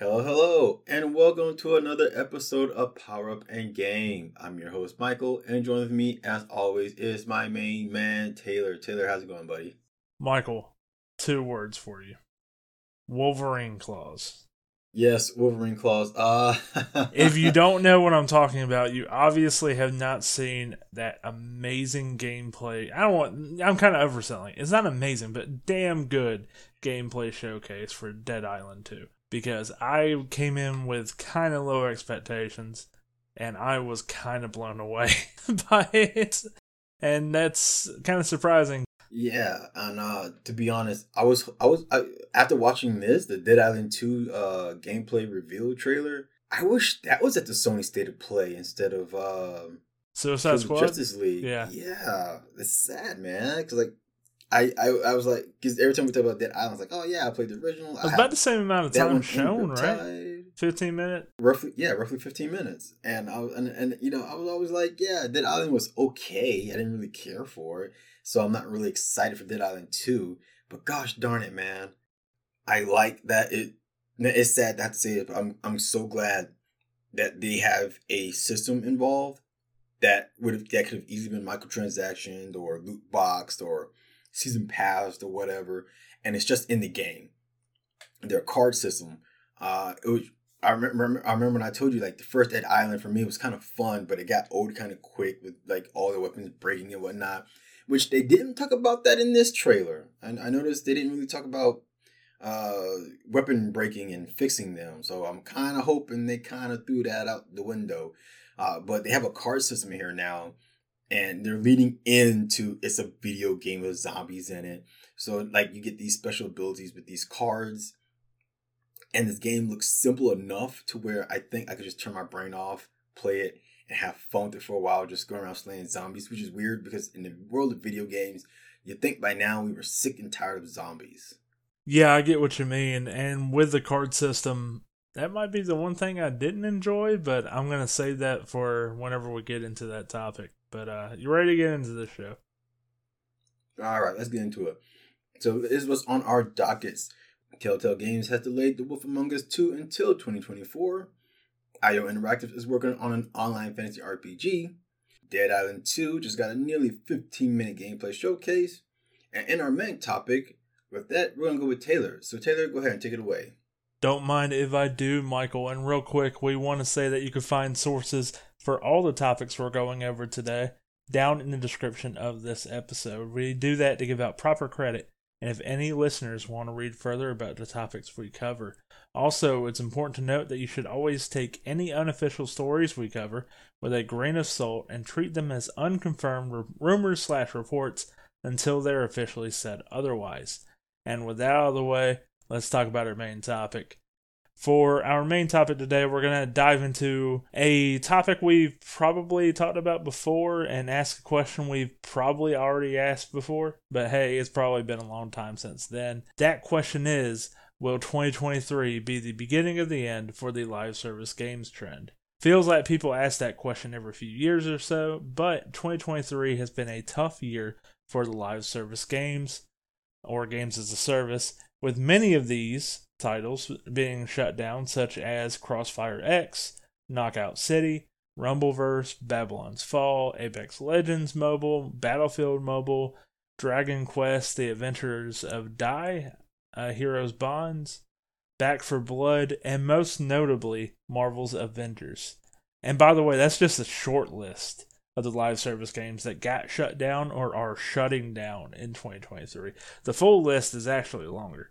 Hello, hello, and welcome to another episode of Power Up and Game. I'm your host, Michael, and joining with me, as always, is my main man, Taylor. Taylor, how's it going, buddy? Michael, two words for you Wolverine claws. Yes, Wolverine claws. Uh if you don't know what I'm talking about, you obviously have not seen that amazing gameplay. I don't want I'm kind of overselling. It's not amazing, but damn good gameplay showcase for Dead Island 2 because I came in with kind of low expectations and I was kind of blown away by it. And that's kind of surprising yeah, and uh, to be honest, I was I was I, after watching this, the Dead Island Two uh, gameplay reveal trailer. I wish that was at the Sony State of Play instead of uh, Suicide Squad, Justice League. Yeah, yeah, it's sad, man. Because like, I, I I was like, because every time we talk about Dead Island, I was like, oh yeah, I played the original. It was about the same amount of time shown, right? Fifteen minutes, roughly. Yeah, roughly fifteen minutes. And I was, and, and you know, I was always like, yeah, Dead Island was okay. I didn't really care for it so I'm not really excited for Dead Island 2. But gosh darn it, man. I like that it it's sad to have to say it, but I'm I'm so glad that they have a system involved that would have that could have easily been microtransactions or loot boxed or season passed or whatever, and it's just in the game. Their card system, uh, it was. I remember, I remember when I told you like the first Dead Island for me was kind of fun, but it got old kind of quick with like all the weapons breaking and whatnot which they didn't talk about that in this trailer. I noticed they didn't really talk about uh, weapon breaking and fixing them. So I'm kind of hoping they kind of threw that out the window. Uh, but they have a card system here now, and they're leading into it's a video game with zombies in it. So like you get these special abilities with these cards, and this game looks simple enough to where I think I could just turn my brain off, play it, and have fun with it for a while, just going around slaying zombies, which is weird because in the world of video games, you think by now we were sick and tired of zombies. Yeah, I get what you mean. And with the card system, that might be the one thing I didn't enjoy, but I'm going to save that for whenever we get into that topic. But uh, you ready to get into the show? All right, let's get into it. So this was on our dockets. Telltale Games has delayed The Wolf Among Us 2 until 2024. IO Interactive is working on an online fantasy RPG. Dead Island 2 just got a nearly 15 minute gameplay showcase. And in our main topic, with that, we're going to go with Taylor. So, Taylor, go ahead and take it away. Don't mind if I do, Michael. And real quick, we want to say that you can find sources for all the topics we're going over today down in the description of this episode. We do that to give out proper credit. And if any listeners want to read further about the topics we cover, also, it's important to note that you should always take any unofficial stories we cover with a grain of salt and treat them as unconfirmed r- rumors slash reports until they're officially said otherwise. And with that out of the way, let's talk about our main topic. For our main topic today, we're going to dive into a topic we've probably talked about before and ask a question we've probably already asked before. But hey, it's probably been a long time since then. That question is Will 2023 be the beginning of the end for the live service games trend? Feels like people ask that question every few years or so, but 2023 has been a tough year for the live service games or games as a service, with many of these titles being shut down, such as Crossfire X, Knockout City, Rumbleverse, Babylon's Fall, Apex Legends Mobile, Battlefield Mobile, Dragon Quest, The Adventures of Dai, uh, Heroes Bonds, Back for Blood, and most notably, Marvel's Avengers. And by the way, that's just a short list of the live service games that got shut down or are shutting down in 2023. The full list is actually longer.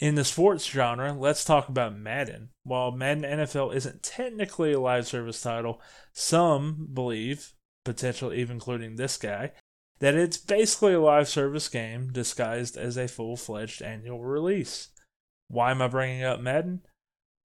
In the sports genre, let's talk about Madden. While Madden NFL isn't technically a live service title, some believe, potentially even including this guy, that it's basically a live service game disguised as a full fledged annual release. Why am I bringing up Madden?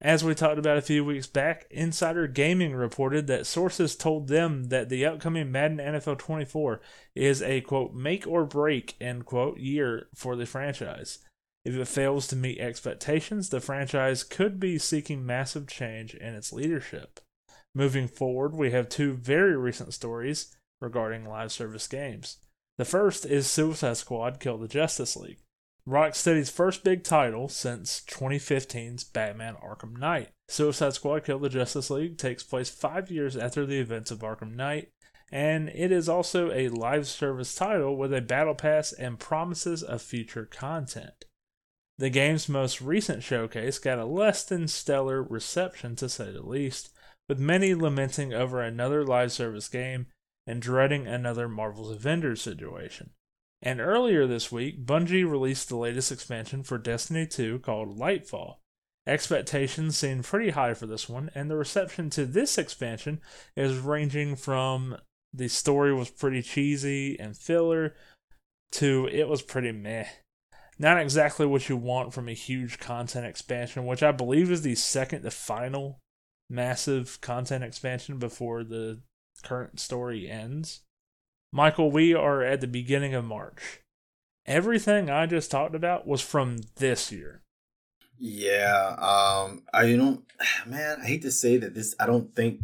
As we talked about a few weeks back, Insider Gaming reported that sources told them that the upcoming Madden NFL 24 is a quote make or break end quote year for the franchise. If it fails to meet expectations, the franchise could be seeking massive change in its leadership. Moving forward, we have two very recent stories regarding live service games. The first is Suicide Squad Kill the Justice League. Rocksteady's first big title since 2015's Batman Arkham Knight. Suicide Squad Kill the Justice League takes place five years after the events of Arkham Knight, and it is also a live service title with a battle pass and promises of future content. The game's most recent showcase got a less than stellar reception, to say the least, with many lamenting over another live service game and dreading another Marvel's Avengers situation. And earlier this week, Bungie released the latest expansion for Destiny 2 called Lightfall. Expectations seem pretty high for this one, and the reception to this expansion is ranging from the story was pretty cheesy and filler to it was pretty meh. Not exactly what you want from a huge content expansion, which I believe is the second to final massive content expansion before the current story ends. Michael, we are at the beginning of March. Everything I just talked about was from this year. Yeah, um, I don't, man, I hate to say that this, I don't think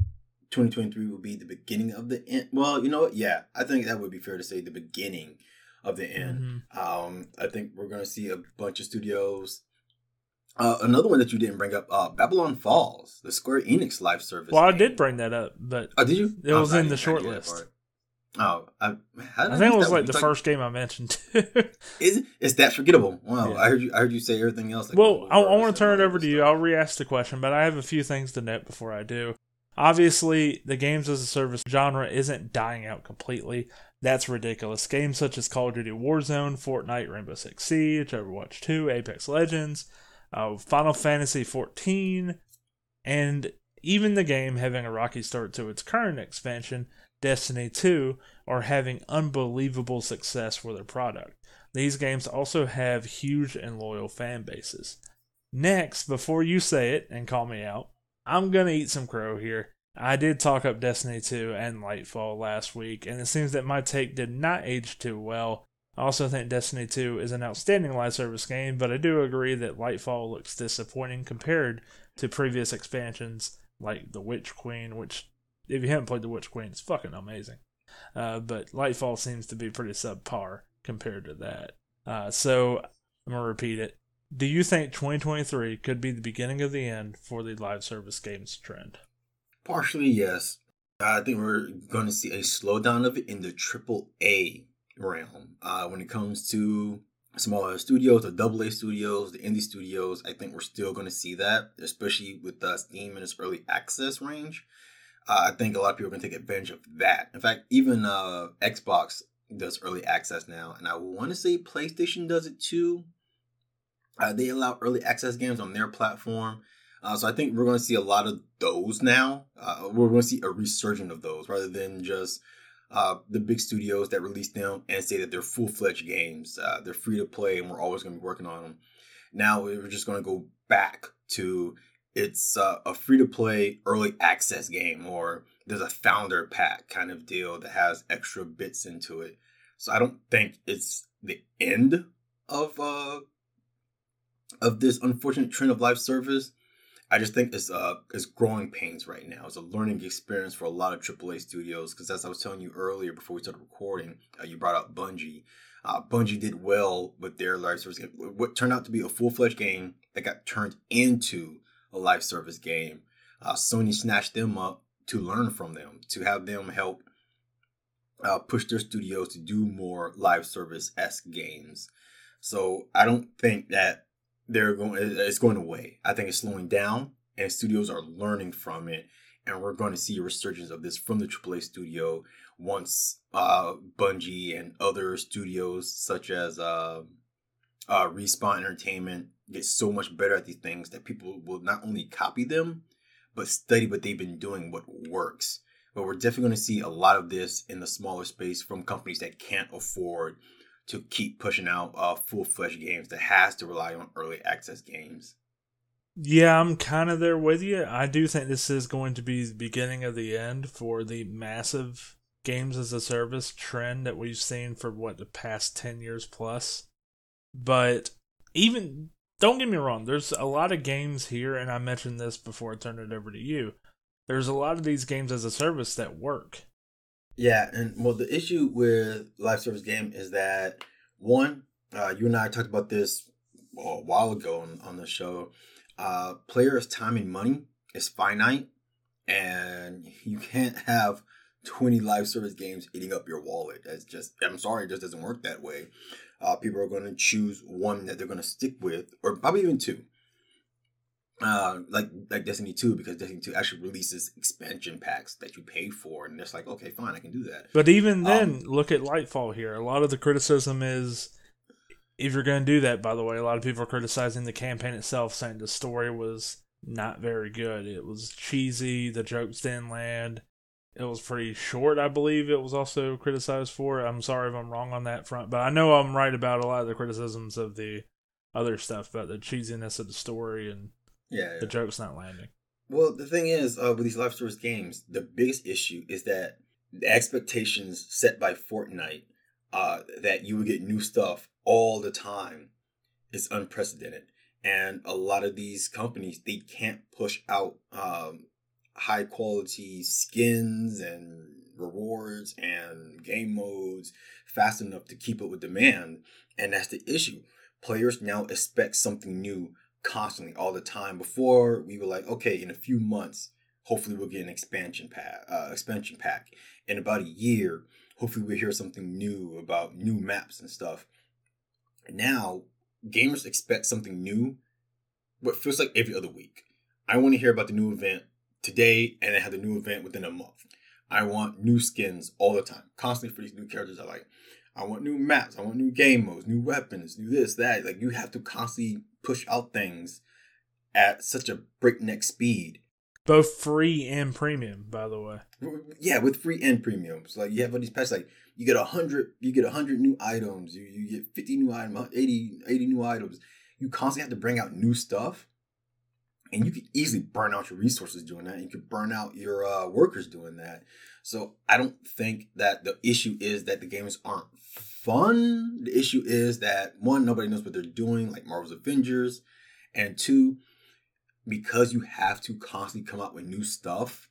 2023 will be the beginning of the end. Well, you know what? Yeah, I think that would be fair to say the beginning of the end. Mm-hmm. Um, I think we're going to see a bunch of studios uh, another one that you didn't bring up, uh, Babylon Falls, the Square Enix live service. Well, game. I did bring that up, but oh, did you? It was in the short list. Oh, I, I think it was like the first game I mentioned. is it? It's that forgettable? Wow, yeah. I heard you. I heard you say everything else. Like well, I, I want to turn it over to you. I'll re-ask the question, but I have a few things to note before I do. Obviously, the games as a service genre isn't dying out completely. That's ridiculous. Games such as Call of Duty Warzone, Fortnite, Rainbow Six Siege, Overwatch 2, Apex Legends, uh, Final Fantasy 14, and even the game having a rocky start to its current expansion, Destiny 2, are having unbelievable success for their product. These games also have huge and loyal fan bases. Next, before you say it and call me out, I'm going to eat some crow here. I did talk up Destiny 2 and Lightfall last week, and it seems that my take did not age too well. I also think Destiny 2 is an outstanding live service game, but I do agree that Lightfall looks disappointing compared to previous expansions like The Witch Queen, which, if you haven't played The Witch Queen, it's fucking amazing. Uh, but Lightfall seems to be pretty subpar compared to that. Uh, so I'm going to repeat it. Do you think 2023 could be the beginning of the end for the live service games trend? Partially, yes. I think we're going to see a slowdown of it in the triple A realm. Uh, when it comes to smaller studios, the double A studios, the indie studios, I think we're still going to see that, especially with uh, Steam in its early access range. Uh, I think a lot of people are going to take advantage of that. In fact, even uh, Xbox does early access now, and I want to say PlayStation does it too. Uh, they allow early access games on their platform. Uh, so I think we're going to see a lot of those now. Uh, we're going to see a resurgence of those rather than just uh, the big studios that release them and say that they're full fledged games. Uh, they're free to play and we're always going to be working on them. Now we're just going to go back to it's uh, a free to play early access game or there's a founder pack kind of deal that has extra bits into it. So I don't think it's the end of uh of this unfortunate trend of live service. I just think it's uh it's growing pains right now. It's a learning experience for a lot of AAA studios because as I was telling you earlier before we started recording, uh, you brought up Bungie. Uh, Bungie did well with their live service game. What turned out to be a full fledged game that got turned into a live service game. Uh, Sony snatched them up to learn from them, to have them help uh, push their studios to do more live service esque games. So I don't think that they're going it's going away. I think it's slowing down and studios are learning from it and we're going to see a resurgence of this from the AAA studio once uh, Bungie and other studios such as uh, uh, Respawn Entertainment get so much better at these things that people will not only copy them but study what they've been doing, what works. But we're definitely going to see a lot of this in the smaller space from companies that can't afford to keep pushing out uh, full fledged games that has to rely on early access games. Yeah, I'm kind of there with you. I do think this is going to be the beginning of the end for the massive games as a service trend that we've seen for what the past 10 years plus. But even don't get me wrong, there's a lot of games here and I mentioned this before I turned it over to you. There's a lot of these games as a service that work. Yeah, and well, the issue with live service game is that one, uh, you and I talked about this a while ago on, on the show. Uh, players' time and money is finite, and you can't have 20 live service games eating up your wallet. That's just, I'm sorry, it just doesn't work that way. Uh, people are going to choose one that they're going to stick with, or probably even two. Uh, like like Destiny 2, because Destiny 2 actually releases expansion packs that you pay for, and it's like, okay, fine, I can do that. But even then, um, look at Lightfall here. A lot of the criticism is if you're going to do that, by the way, a lot of people are criticizing the campaign itself, saying the story was not very good. It was cheesy, the jokes didn't land. It was pretty short, I believe it was also criticized for. I'm sorry if I'm wrong on that front, but I know I'm right about a lot of the criticisms of the other stuff about the cheesiness of the story and yeah, yeah. the jokes not landing. Well, the thing is, uh, with these live service games, the biggest issue is that the expectations set by Fortnite uh, that you would get new stuff all the time is unprecedented. And a lot of these companies, they can't push out um, high quality skins and rewards and game modes fast enough to keep up with demand. And that's the issue. Players now expect something new constantly all the time. Before we were like, okay, in a few months, hopefully we'll get an expansion pack. Uh, expansion pack. In about a year, hopefully we'll hear something new about new maps and stuff. Now, gamers expect something new, but feels like every other week. I want to hear about the new event today and then have the new event within a month. I want new skins all the time, constantly for these new characters I like. I want new maps, I want new game modes, new weapons, new this, that. Like you have to constantly push out things at such a breakneck speed. Both free and premium, by the way. Yeah, with free and premiums. Like you have all these packs like you get a hundred you get a hundred new items, you, you get 50 new items, 80, 80 new items. You constantly have to bring out new stuff and you could easily burn out your resources doing that. You could burn out your uh, workers doing that. So I don't think that the issue is that the games aren't fun. The issue is that one, nobody knows what they're doing, like Marvel's Avengers, and two, because you have to constantly come out with new stuff,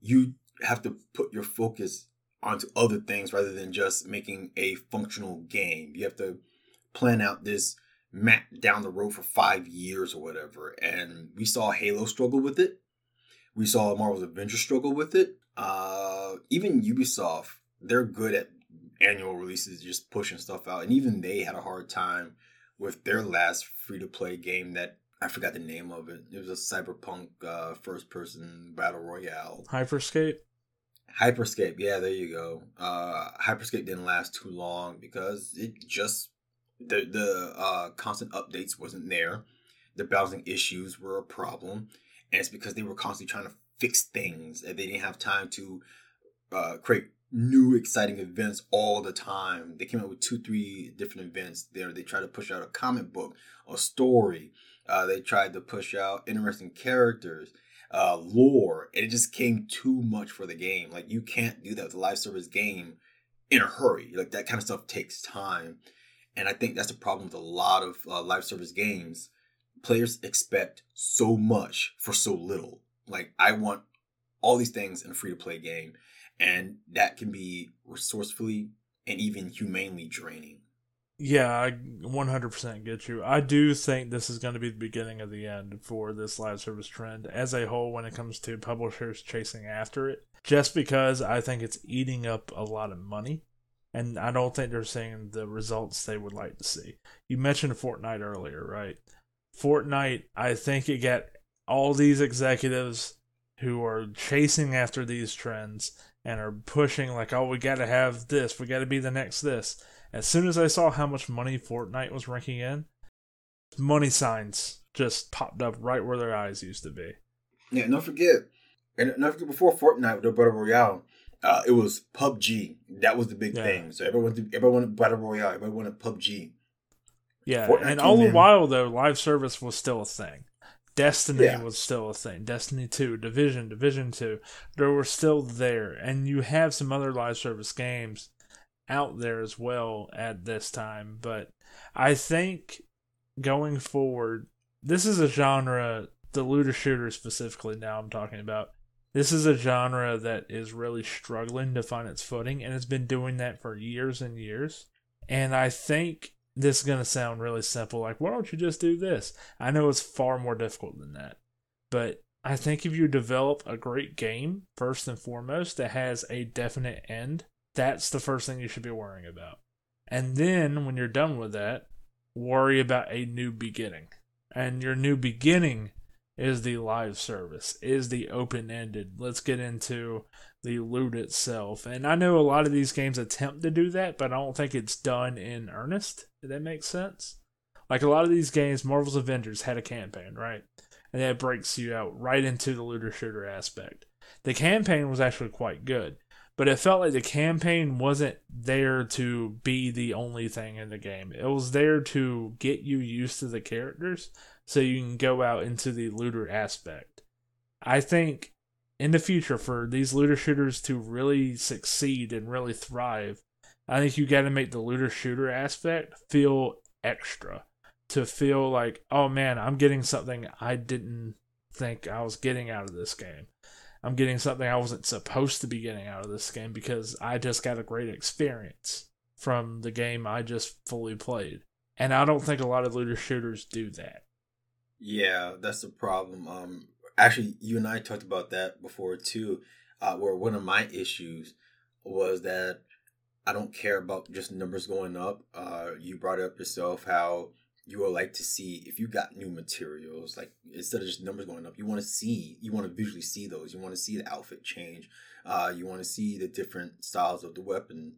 you have to put your focus onto other things rather than just making a functional game. You have to plan out this map down the road for five years or whatever. And we saw Halo struggle with it. We saw Marvel's Avengers struggle with it. Uh, even Ubisoft, they're good at annual releases, just pushing stuff out. And even they had a hard time with their last free to play game that I forgot the name of it. It was a cyberpunk uh, first person battle royale. Hyperscape? Hyperscape, yeah, there you go. Uh, Hyperscape didn't last too long because it just the the uh, constant updates wasn't there. The browsing issues were a problem, and it's because they were constantly trying to fix things and they didn't have time to uh, create new exciting events all the time. They came out with two, three different events there. They tried to push out a comic book, a story. Uh, they tried to push out interesting characters, uh, lore, and it just came too much for the game. Like you can't do that with a live service game in a hurry. Like that kind of stuff takes time. And I think that's the problem with a lot of uh, live service games. Players expect so much for so little. Like, I want all these things in a free to play game, and that can be resourcefully and even humanely draining. Yeah, I 100% get you. I do think this is going to be the beginning of the end for this live service trend as a whole when it comes to publishers chasing after it. Just because I think it's eating up a lot of money and I don't think they're seeing the results they would like to see. You mentioned Fortnite earlier, right? Fortnite, I think it got all these executives who are chasing after these trends and are pushing like, oh, we got to have this, we got to be the next this. As soon as I saw how much money Fortnite was ranking in, money signs just popped up right where their eyes used to be. Yeah, don't forget, and don't forget before Fortnite with the Battle Royale, uh, it was PUBG. That was the big yeah. thing. So everyone, everyone wanted battle royale. Everyone wanted PUBG. Yeah, Fortnite and all the while though, live service was still a thing. Destiny yeah. was still a thing. Destiny two, Division, Division two, they were still there, and you have some other live service games out there as well at this time. But I think going forward, this is a genre, the looter shooter specifically. Now I'm talking about this is a genre that is really struggling to find its footing, and it's been doing that for years and years. And I think this is going to sound really simple. Like, why don't you just do this? I know it's far more difficult than that. But I think if you develop a great game, first and foremost, that has a definite end, that's the first thing you should be worrying about. And then when you're done with that, worry about a new beginning. And your new beginning is the live service, is the open ended. Let's get into the loot itself. And I know a lot of these games attempt to do that, but I don't think it's done in earnest. Did that make sense? Like a lot of these games, Marvel's Avengers had a campaign, right? And that breaks you out right into the looter shooter aspect. The campaign was actually quite good, but it felt like the campaign wasn't there to be the only thing in the game. It was there to get you used to the characters so you can go out into the looter aspect. I think in the future for these looter shooters to really succeed and really thrive, I think you got to make the looter shooter aspect feel extra. To feel like, oh man, I'm getting something I didn't think I was getting out of this game. I'm getting something I wasn't supposed to be getting out of this game because I just got a great experience from the game I just fully played. And I don't think a lot of looter shooters do that. Yeah, that's the problem. Um, actually, you and I talked about that before too. Uh, where one of my issues was that I don't care about just numbers going up. Uh, you brought up yourself how you would like to see if you got new materials, like instead of just numbers going up, you want to see, you want to visually see those. You want to see the outfit change. Uh, you want to see the different styles of the weapon.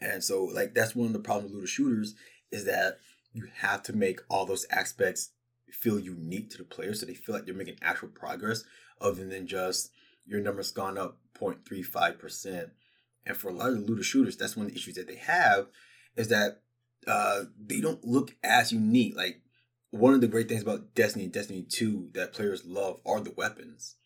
And so, like, that's one of the problems with looter shooters is that you have to make all those aspects feel unique to the player so they feel like they're making actual progress other than just your number's gone up 0.35%. And for a lot of the looter shooters, that's one of the issues that they have is that uh, they don't look as unique. Like one of the great things about Destiny, Destiny 2 that players love are the weapons.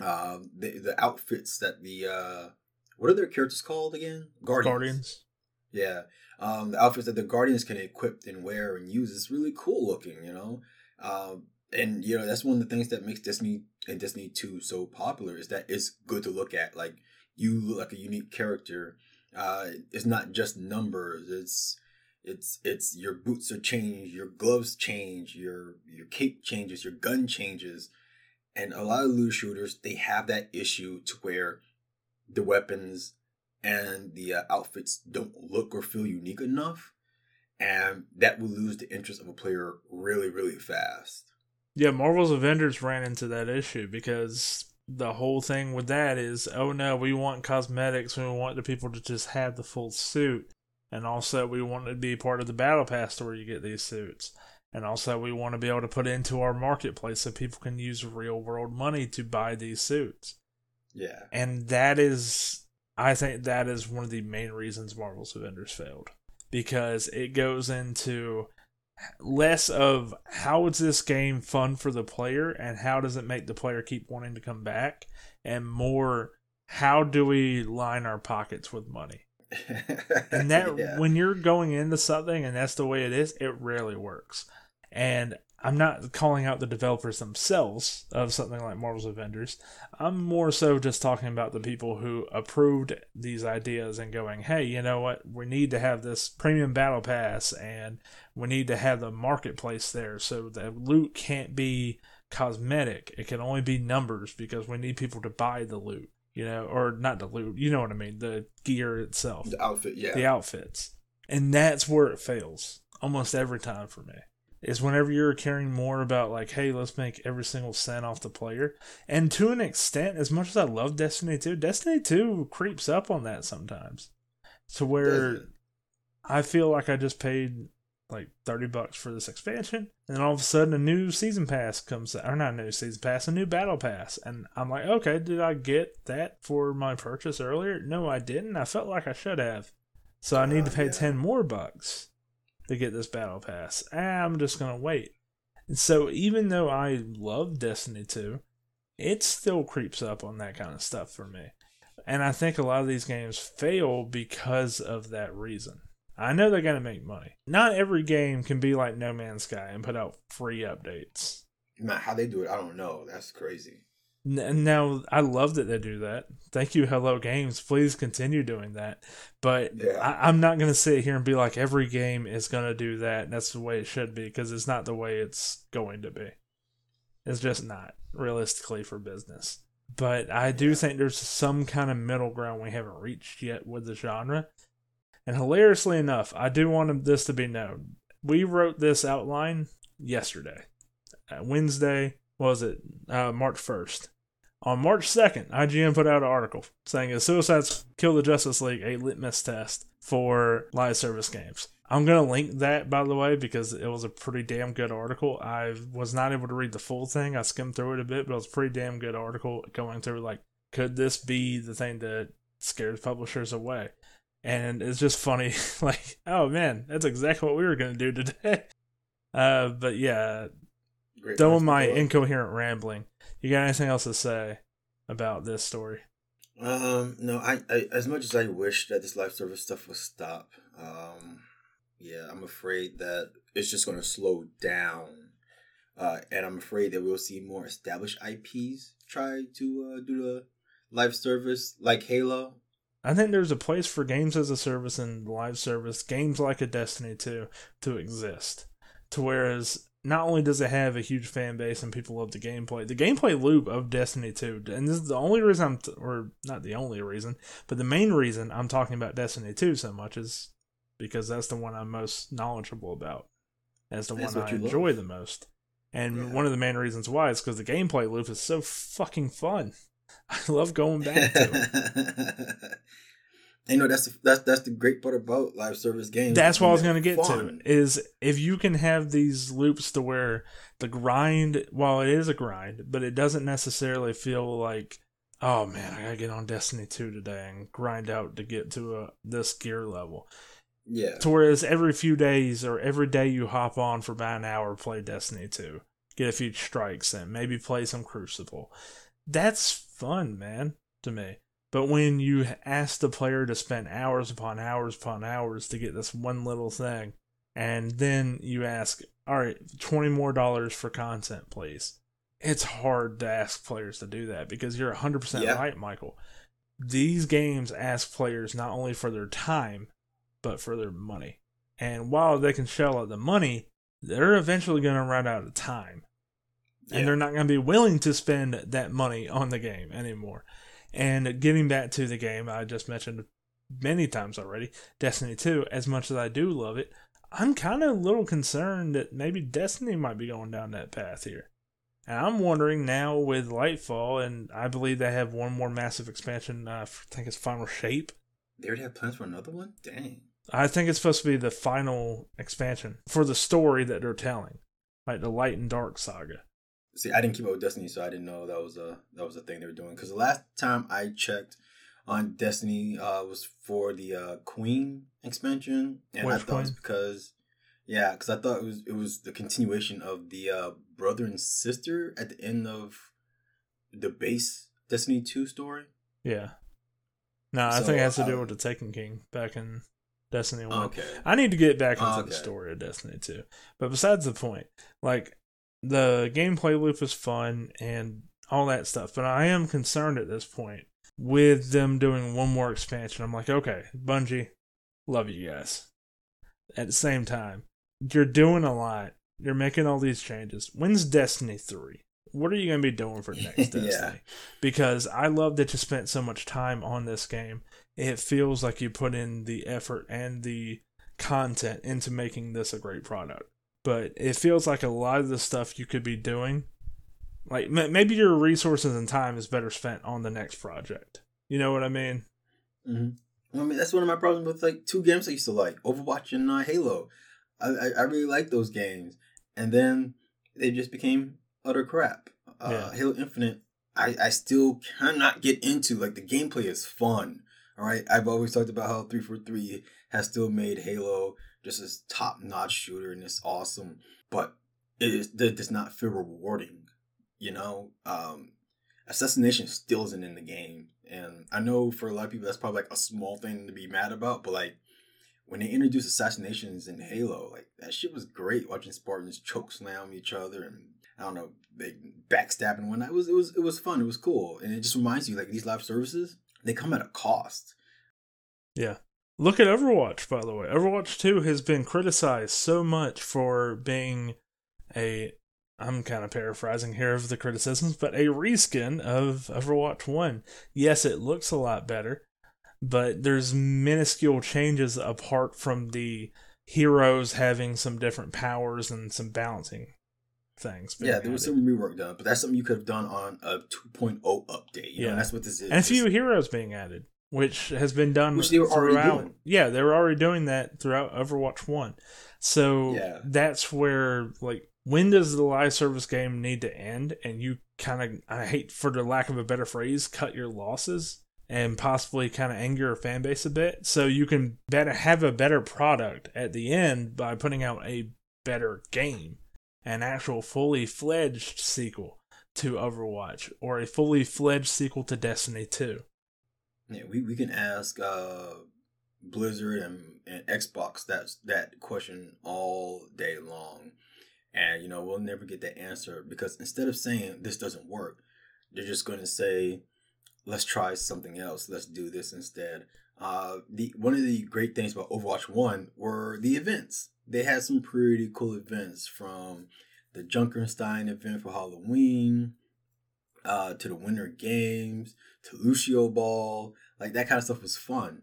Uh, the, the outfits that the, uh, what are their characters called again? Guardians. Guardians. Yeah um, the outfits that the Guardians can equip and wear and use is really cool looking, you know. Um, and you know that's one of the things that makes Destiny and Destiny Two so popular is that it's good to look at. Like you look like a unique character. Uh, it's not just numbers. It's it's it's your boots are changed, your gloves change, your your cape changes, your gun changes, and a lot of looter shooters they have that issue to where the weapons and the uh, outfits don't look or feel unique enough, and that will lose the interest of a player really, really fast. Yeah, Marvel's Avengers ran into that issue because the whole thing with that is, oh no, we want cosmetics, we want the people to just have the full suit, and also we want to be part of the battle pass to where you get these suits. And also, we want to be able to put it into our marketplace so people can use real world money to buy these suits. Yeah. And that is I think that is one of the main reasons Marvel's Avengers failed because it goes into less of how is this game fun for the player and how does it make the player keep wanting to come back and more how do we line our pockets with money and that yeah. when you're going into something and that's the way it is it rarely works and I'm not calling out the developers themselves of something like Marvel's Avengers. I'm more so just talking about the people who approved these ideas and going, hey, you know what? We need to have this premium battle pass and we need to have the marketplace there so the loot can't be cosmetic. It can only be numbers because we need people to buy the loot, you know, or not the loot, you know what I mean? The gear itself. The outfit, yeah. The outfits. And that's where it fails almost every time for me is whenever you're caring more about like, hey, let's make every single cent off the player. And to an extent, as much as I love Destiny 2, Destiny 2 creeps up on that sometimes. To where I feel like I just paid like 30 bucks for this expansion and then all of a sudden a new season pass comes or not a new season pass a new battle pass and i'm like okay did i get that for my purchase earlier no i didn't i felt like i should have so i need uh, to pay yeah. 10 more bucks to get this battle pass. I'm just gonna wait. And so even though I love Destiny 2, it still creeps up on that kind of stuff for me. And I think a lot of these games fail because of that reason. I know they're gonna make money. Not every game can be like No Man's Sky and put out free updates. Man, how they do it, I don't know. That's crazy. Now, I love that they do that. Thank you, Hello Games. Please continue doing that. But yeah. I, am not going to sit here and be like every game is going to do that. And that's the way it should be because it's not the way it's going to be. It's just not realistically for business. But I do yeah. think there's some kind of middle ground we haven't reached yet with the genre. And hilariously enough, I do want this to be known. We wrote this outline yesterday, uh, Wednesday, was it uh, March 1st. On March 2nd, IGN put out an article saying "The Suicide Squad Kill the Justice League, a litmus test for live service games. I'm going to link that, by the way, because it was a pretty damn good article. I was not able to read the full thing. I skimmed through it a bit, but it was a pretty damn good article going through, like, could this be the thing that scares publishers away? And it's just funny, like, oh man, that's exactly what we were going to do today. Uh, but yeah, Great done with my incoherent rambling. You got anything else to say about this story? Um, no, I, I as much as I wish that this live service stuff would stop, um, yeah, I'm afraid that it's just going to slow down, uh, and I'm afraid that we'll see more established IPs try to uh, do the live service like Halo. I think there's a place for games as a service and live service, games like a Destiny 2, to exist. To whereas not only does it have a huge fan base and people love the gameplay, the gameplay loop of Destiny 2, and this is the only reason I'm, t- or not the only reason, but the main reason I'm talking about Destiny 2 so much is because that's the one I'm most knowledgeable about. That's the that's one I enjoy love. the most. And yeah. one of the main reasons why is because the gameplay loop is so fucking fun. I love going back to it. you know that's the, that's that's the great part about live service games. That's what I was going to get fun. to. Is if you can have these loops to where the grind, while it is a grind, but it doesn't necessarily feel like, oh man, I gotta get on Destiny two today and grind out to get to a this gear level. Yeah. To whereas every few days or every day you hop on for about an hour, play Destiny two, get a few strikes and maybe play some Crucible. That's fun, man, to me. But when you ask the player to spend hours upon hours upon hours to get this one little thing, and then you ask, all right, 20 more dollars for content, please. It's hard to ask players to do that because you're 100% yeah. right, Michael. These games ask players not only for their time, but for their money. And while they can shell out the money, they're eventually going to run out of time. Yeah. And they're not going to be willing to spend that money on the game anymore. And getting back to the game, I just mentioned many times already, Destiny 2, as much as I do love it, I'm kind of a little concerned that maybe Destiny might be going down that path here. And I'm wondering now with Lightfall, and I believe they have one more massive expansion. Uh, I think it's Final Shape. They already have plans for another one? Dang. I think it's supposed to be the final expansion for the story that they're telling, like the Light and Dark saga. See, I didn't keep up with Destiny, so I didn't know that was a that was a thing they were doing. Because the last time I checked on Destiny uh, was for the uh, Queen expansion, and Which I thought Queen? it was because yeah, because I thought it was it was the continuation of the uh, brother and sister at the end of the base Destiny two story. Yeah. No, I think it has to do with the Taken King back in Destiny One. Okay. I need to get back into okay. the story of Destiny Two. But besides the point, like the gameplay loop is fun and all that stuff, but I am concerned at this point with them doing one more expansion. I'm like, okay, Bungie, love you guys. At the same time, you're doing a lot. You're making all these changes. When's Destiny 3? What are you going to be doing for next Destiny? yeah. Because I love that you spent so much time on this game. It feels like you put in the effort and the content into making this a great product but it feels like a lot of the stuff you could be doing like maybe your resources and time is better spent on the next project. You know what i mean? Mm-hmm. i mean that's one of my problems with like two games i used to like overwatch and uh, halo. I, I, I really like those games and then they just became utter crap. Uh, yeah. halo infinite I, I still cannot get into like the gameplay is fun all right? I've always talked about how 343 has still made halo just this top notch shooter and it's awesome, but it, is, it does not feel rewarding. You know, um, assassination still isn't in the game, and I know for a lot of people that's probably like a small thing to be mad about, but like when they introduced assassinations in Halo, like that shit was great. Watching Spartans choke slam each other, and I don't know, they backstabbing one. It was it was it was fun. It was cool, and it just reminds you like these live services they come at a cost. Yeah. Look at Overwatch, by the way. Overwatch 2 has been criticized so much for being a, I'm kind of paraphrasing here of the criticisms, but a reskin of Overwatch 1. Yes, it looks a lot better, but there's minuscule changes apart from the heroes having some different powers and some balancing things. Yeah, there was some rework done, but that's something you could have done on a 2.0 update. You yeah, know, that's what this is. And a few heroes being added which has been done which they were throughout. Already doing. Yeah, they were already doing that throughout Overwatch One. So yeah. that's where like when does the live service game need to end? And you kind of I hate for the lack of a better phrase, cut your losses and possibly kind of anger your fan base a bit, so you can better have a better product at the end by putting out a better game, an actual fully fledged sequel to Overwatch or a fully fledged sequel to Destiny 2 yeah, we, we can ask uh, Blizzard and, and Xbox that that question all day long, and you know we'll never get the answer because instead of saying this doesn't work, they're just to say, "Let's try something else. Let's do this instead." Uh, the one of the great things about Overwatch One were the events. They had some pretty cool events from the Junkenstein event for Halloween uh, to the Winter Games, to Lucio Ball, like that kind of stuff was fun.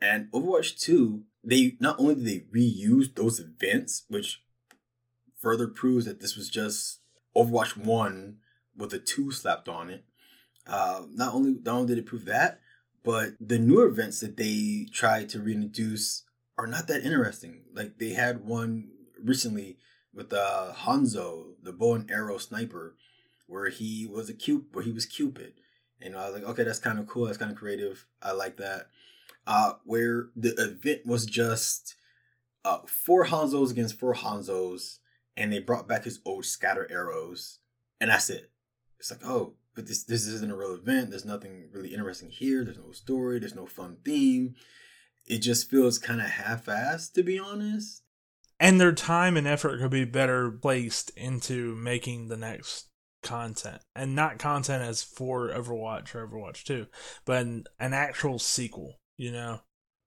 And Overwatch 2, they not only did they reuse those events, which further proves that this was just Overwatch 1 with a 2 slapped on it. Uh, not only not only did it prove that, but the newer events that they tried to reintroduce are not that interesting. Like they had one recently with uh, Hanzo, the bow and arrow sniper, where he was a cute, where he was Cupid. And I was like, okay, that's kind of cool. That's kind of creative. I like that. Uh, where the event was just uh, four Hanzos against four Hanzos, and they brought back his old scatter arrows, and that's it. It's like, oh, but this this isn't a real event. There's nothing really interesting here. There's no story. There's no fun theme. It just feels kind of half-assed, to be honest. And their time and effort could be better placed into making the next content and not content as for Overwatch or Overwatch 2, but an, an actual sequel, you know?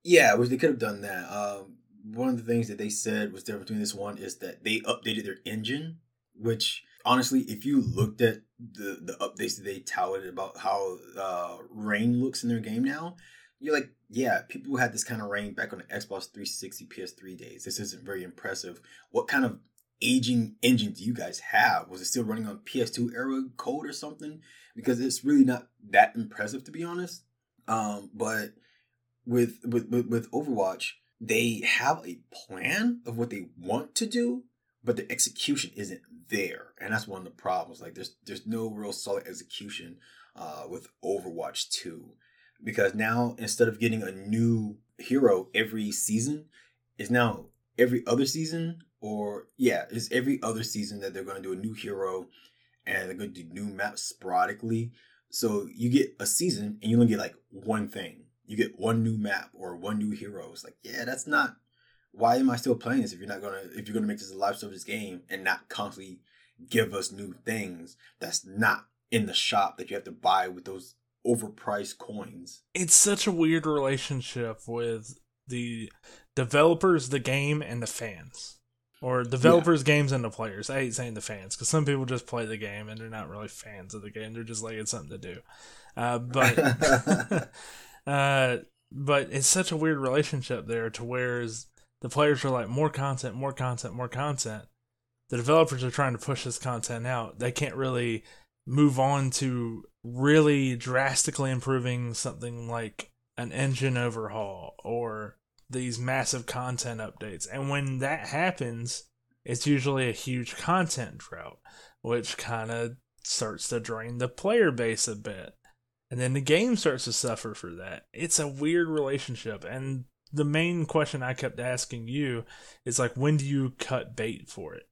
Yeah, which they could have done that. Um, one of the things that they said was different between this one is that they updated their engine, which honestly, if you looked at the, the updates that they touted about how uh, rain looks in their game now, you're like, yeah, people had this kind of rain back on the Xbox 360 PS3 days. This isn't very impressive. What kind of aging engine do you guys have? Was it still running on PS2 era code or something? Because it's really not that impressive to be honest. Um, but with, with with with Overwatch, they have a plan of what they want to do, but the execution isn't there, and that's one of the problems. Like there's there's no real solid execution uh, with Overwatch 2 because now instead of getting a new hero every season, is now every other season or yeah, it's every other season that they're going to do a new hero and they're going to do new maps sporadically. So you get a season and you only get like one thing. You get one new map or one new hero. It's like, yeah, that's not. Why am I still playing this if you're not gonna if you're gonna make this a live service game and not constantly give us new things that's not in the shop that you have to buy with those overpriced coins? It's such a weird relationship with the developers, the game, and the fans or developers, yeah. games, and the players. I hate saying the fans because some people just play the game and they're not really fans of the game. They're just like it's something to do. Uh, but uh, but it's such a weird relationship there to where the players are like more content, more content, more content. The developers are trying to push this content out. They can't really move on to really drastically improving something like an engine overhaul or these massive content updates. And when that happens, it's usually a huge content drought, which kind of starts to drain the player base a bit. And then the game starts to suffer for that. It's a weird relationship. And the main question I kept asking you is like, when do you cut bait for it?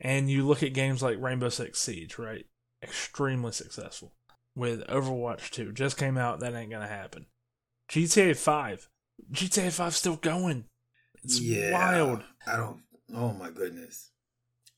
And you look at games like Rainbow Six Siege, right? Extremely successful. With Overwatch 2, just came out, that ain't gonna happen. GTA 5, GTA 5 still going. It's yeah, wild. I don't. Oh my goodness.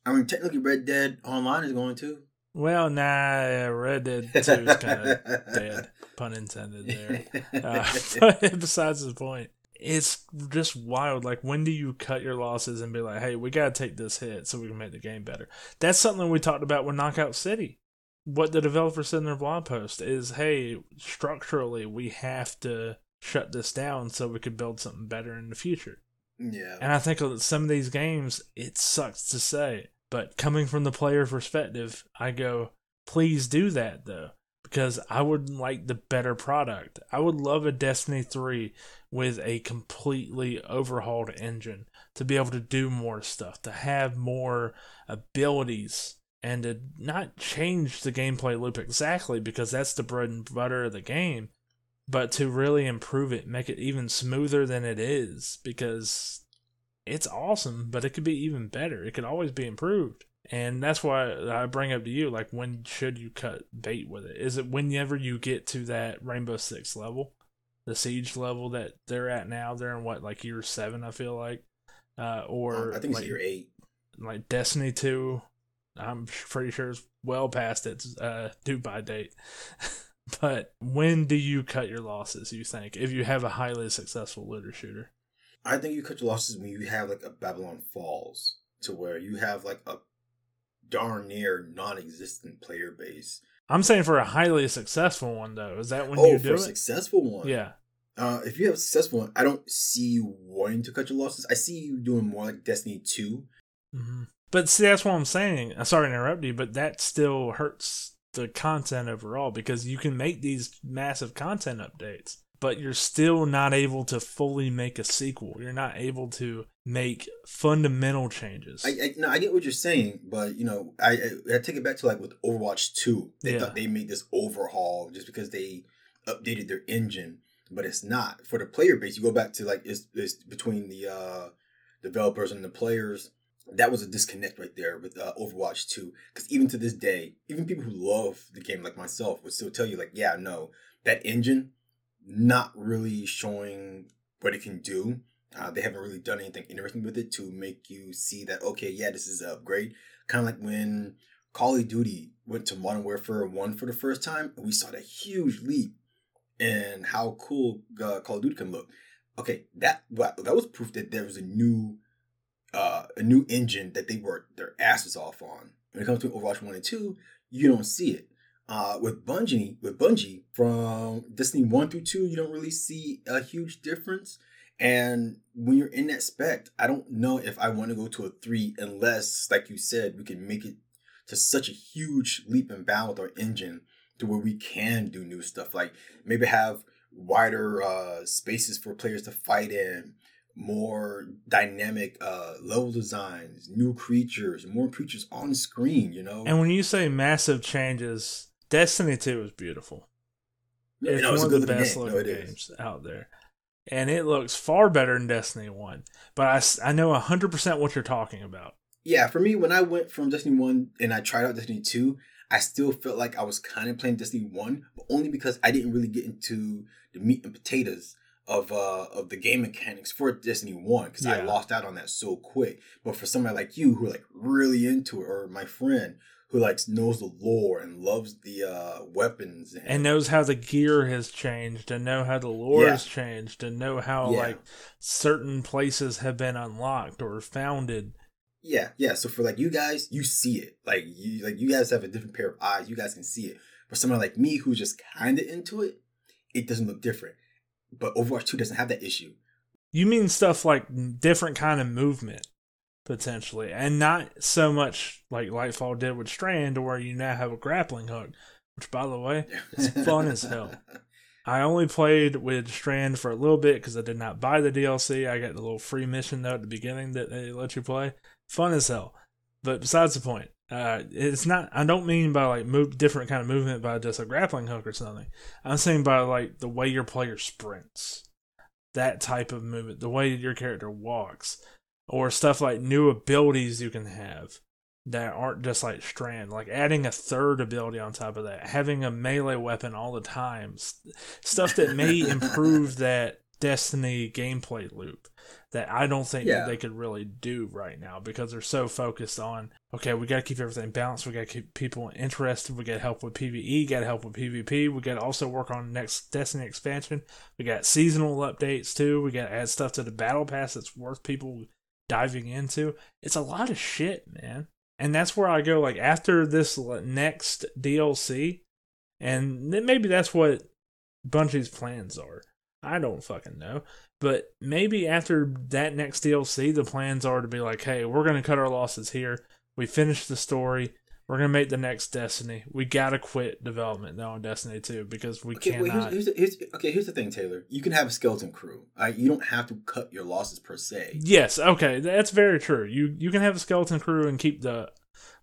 I mean, technically, Red Dead Online is going to. Well, nah, Red Dead 2 is kind of dead, pun intended there. Uh, but besides the point, it's just wild. Like, when do you cut your losses and be like, hey, we got to take this hit so we can make the game better? That's something we talked about with Knockout City. What the developers said in their blog post is, hey, structurally, we have to shut this down so we could build something better in the future. Yeah. And I think some of these games, it sucks to say, but coming from the player perspective, I go, please do that though, because I would like the better product. I would love a Destiny 3 with a completely overhauled engine to be able to do more stuff, to have more abilities, and to not change the gameplay loop exactly because that's the bread and butter of the game, but to really improve it, make it even smoother than it is because it's awesome, but it could be even better. It could always be improved. And that's why I bring up to you like when should you cut bait with it? Is it whenever you get to that Rainbow Six level? The siege level that they're at now, they're in what, like year seven, I feel like. Uh, or I think like, year eight. Like Destiny two, I'm pretty sure it's well past its uh, due by date. but when do you cut your losses? You think if you have a highly successful looter shooter? I think you cut your losses when you have like a Babylon's Fall, to where you have like a darn near non-existent player base. I'm saying for a highly successful one though. Is that when oh, you for do a it? successful one. Yeah. Uh, if you have a successful one, I don't see you wanting to cut your losses. I see you doing more like Destiny 2. Mm-hmm. But see, that's what I'm saying. I'm sorry to interrupt you, but that still hurts the content overall because you can make these massive content updates, but you're still not able to fully make a sequel. You're not able to make fundamental changes. I, I no, I get what you're saying, but you know, I, I, I take it back to like with Overwatch 2. They Yeah. thought they made this overhaul just because they updated their engine, but it's not. For the player base, you go back to like it's, it's between the uh developers and the players. That was a disconnect right there with uh, Overwatch 2. Because even to this day, even people who love the game like myself would still tell you, like, yeah, no, that engine not really showing what it can do. Uh, they haven't really done anything interesting with it to make you see that okay, yeah, this is an upgrade. Kind of like when Call of Duty went to Modern Warfare One for the first time, and we saw that huge leap in how cool uh, Call of Duty can look. Okay, that that was proof that there was a new uh, a new engine that they worked their asses off on. When it comes to Overwatch One and Two, you don't see it. Uh, with Bungie, with Bungie from Destiny One through Two, you don't really see a huge difference. And when you're in that spec, I don't know if I want to go to a three unless, like you said, we can make it to such a huge leap and bound with our engine to where we can do new stuff. Like maybe have wider uh, spaces for players to fight in, more dynamic uh, level designs, new creatures, more creatures on screen. You know, and when you say massive changes, Destiny 2 is beautiful. No, It's no, it's one of the best game. No, looking it is. games out there. And it looks far better than Destiny 1. But I, I know 100% what you're talking about. yeah, for me, when I went from Destiny 1 and I tried out Destiny 2, I still felt like I was kind of playing Destiny 1, but only because I didn't really get into the meat and potatoes of uh of the game mechanics for Destiny 1 because I lost out on that so quick. But for somebody like you who are like really into it, or my friend who likes knows the lore and loves the uh weapons and, And knows how the gear has changed, and know how the lore Yeah. has changed, and know how Yeah. like certain places have been unlocked or founded. Yeah, yeah. So for like you guys, you see it. Like you like you guys have a different pair of eyes. You guys can see it. For someone like me who's just kinda into it, it doesn't look different. But Overwatch 2 doesn't have that issue. You mean stuff like different kind of movement, potentially, and not so much like Lightfall did with Strand, where you now have a grappling hook, which, by the way, is fun as hell. I only played with Strand for a little bit because I did not buy the DLC. I got the little free mission though at the beginning that they let you play. Fun as hell. But besides the point, uh, it's not. I don't mean by like move different kind of movement by just a grappling hook or something. I'm saying by like the way your player sprints, that type of movement, the way your character walks, or stuff like new abilities you can have that aren't just like strand like adding a third ability on top of that having a melee weapon all the time stuff that may improve that Destiny gameplay loop that I don't think Yeah. they could really do right now because they're so focused on okay, we got to keep everything balanced. We got to keep people interested. We got to help with PVE. Got to help with PvP. We got to also work on next Destiny expansion. We got seasonal updates too. We got to add stuff to the battle pass that's worth people diving into. It's a lot of shit, man. And that's where I go. Like after this next DLC, and then maybe that's what Bungie's plans are. I don't fucking know. But maybe after that next DLC, the plans are to be like, hey, we're going to cut our losses here. We finished the story. We're going to make the next Destiny. We got to quit development now on Destiny 2 because we Okay, cannot. here's, here's, here's okay. Here's the thing, Taylor. You can have a skeleton crew. Uh, you don't have to cut your losses per se. Yes, okay, that's very true. You you can have a skeleton crew and keep the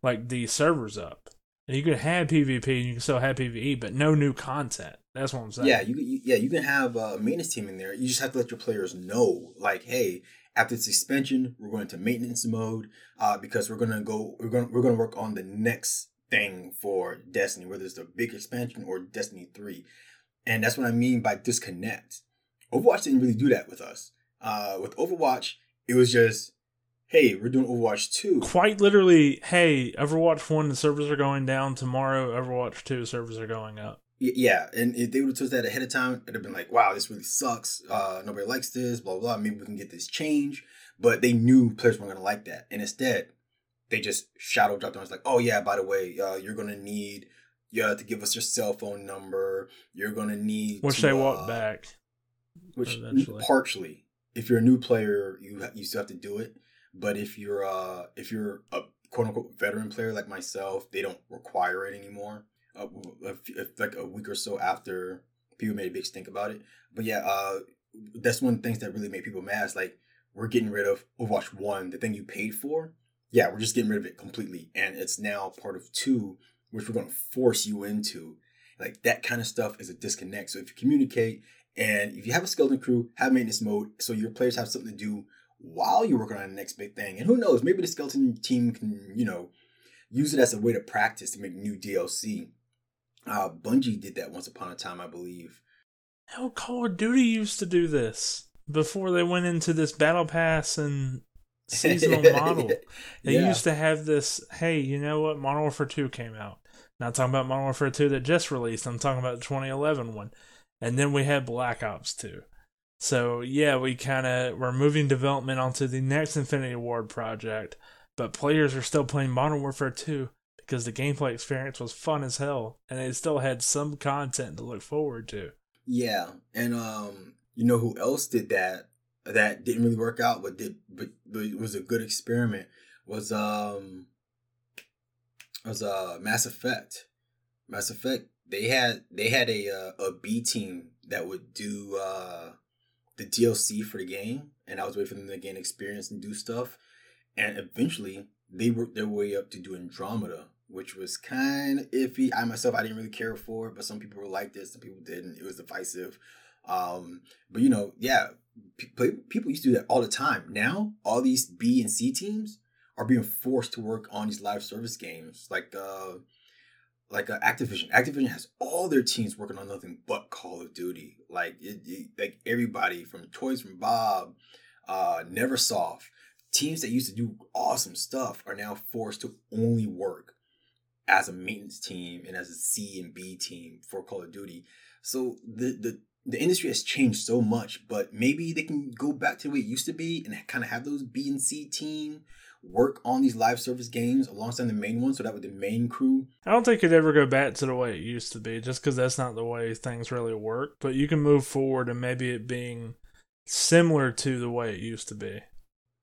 like the servers up. And you can have PvP and you can still have PvE, but no new content. That's what I'm saying. Yeah, you, you yeah you can have a maintenance team in there. You just have to let your players know, like, hey, after this suspension, we're going to maintenance mode uh, because we're gonna go we're gonna we're gonna work on the next thing for Destiny, whether it's the big expansion or Destiny three, and that's what I mean by disconnect. Overwatch didn't really do that with us. Uh, with Overwatch, it was just, hey, we're doing Overwatch two. Quite literally, hey, Overwatch 1 the servers are going down tomorrow, Overwatch 2 servers are going up. Yeah, and if they would have told us that ahead of time, it'd have been like, wow, this really sucks. Uh, nobody likes this, blah, blah. Maybe we can get this change. But they knew players weren't going to like that. And instead, they just shadow dropped on us like, oh, yeah, by the way, uh, you're going to need yeah, to give us your cell phone number. You're going to need. Which to, they uh, walked back. Which eventually. partially, if you're a new player, you ha- you still have to do it. But if you're uh if you're a quote unquote veteran player like myself, they don't require it anymore. If, if, like a week or so after people made a big stink about it. But yeah, uh, that's one of the things that really made people mad. Is like we're getting rid of Overwatch One, the thing you paid for. Yeah, we're just getting rid of it completely, and it's now part of two, which we're going to force you into. Like that kind of stuff is a disconnect. So if you communicate and if you have a skeleton crew, have maintenance mode, so your players have something to do while you're working on the next big thing. And who knows, maybe the skeleton team can, you know, use it as a way to practice to make new DLC. Uh, Bungie did that once upon a time, I believe. Hell, Call of Duty used to do this before they went into this battle pass and seasonal model. They Yeah. used to have this. Hey, you know what? Modern Warfare Two came out. Not talking about Modern Warfare Two that just released. I'm talking about the 2011 one, and then we had Black Ops Two. So yeah, we kind of we're moving development onto the next Infinity Ward project, but players are still playing Modern Warfare Two because the gameplay experience was fun as hell, and it still had some content to look forward to. Yeah, and um, you know who else did that? That didn't really work out, but did but, but was a good experiment. Was um, was uh Mass Effect. Mass Effect. They had they had a uh, a B team that would do uh the DLC for the game, and I was waiting for them to gain experience and do stuff. And eventually, they worked their way up to do Andromeda, which was kind of iffy. I myself, I didn't really care for it, but some people were like this, some people didn't. It was divisive. Um, but you know, yeah, play- people used to do that all the time. Now, all these B and C teams are being forced to work on these live service games, like uh, like uh, Activision. Activision has all their teams working on nothing but Call of Duty. Like it, it- like everybody from Toys for Bob, uh, NeverSoft, teams that used to do awesome stuff are now forced to only work as a maintenance team and as a C and B team for Call of Duty. So the the the industry has changed so much, but maybe they can go back to the way it used to be and kind of have those B and C team work on these live service games alongside the main one, so that way the main crew I don't think it'd ever go back to the way it used to be, just because that's not the way things really work. But you can move forward and maybe it being similar to the way it used to be.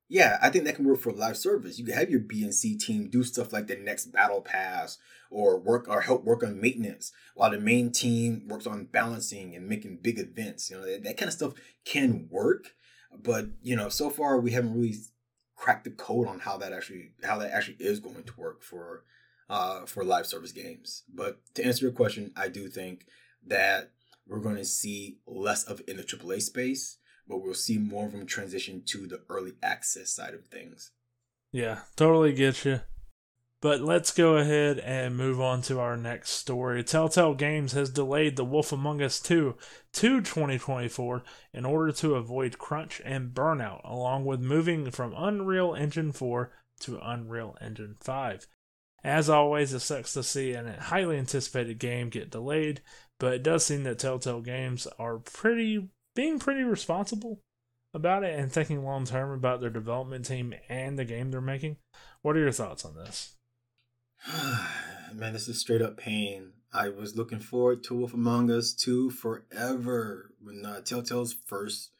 Yeah, I think that can work for live service. You can have your B and C team do stuff like the next battle pass or work or help work on maintenance while the main team works on balancing and making big events. You know, that, that kind of stuff can work, but you know, so far we haven't really cracked the code on how that actually how that actually is going to work for uh for live service games. But to answer your question, I do think that we're going to see less of in the AAA space but we'll see more of them transition to the early access side of things. Yeah, totally get you. But let's go ahead and move on to our next story. Telltale Games has delayed The Wolf Among Us 2 to 2024 in order to avoid crunch and burnout, along with moving from Unreal Engine 4 to Unreal Engine 5. As always, it sucks to see a highly anticipated game get delayed, but it does seem that Telltale Games are pretty being pretty responsible about it and thinking long term about their development team and the game they're making. What are your thoughts on this? Man, this is straight up pain. I was looking forward to Wolf Among Us 2 forever. When uh, Telltale's first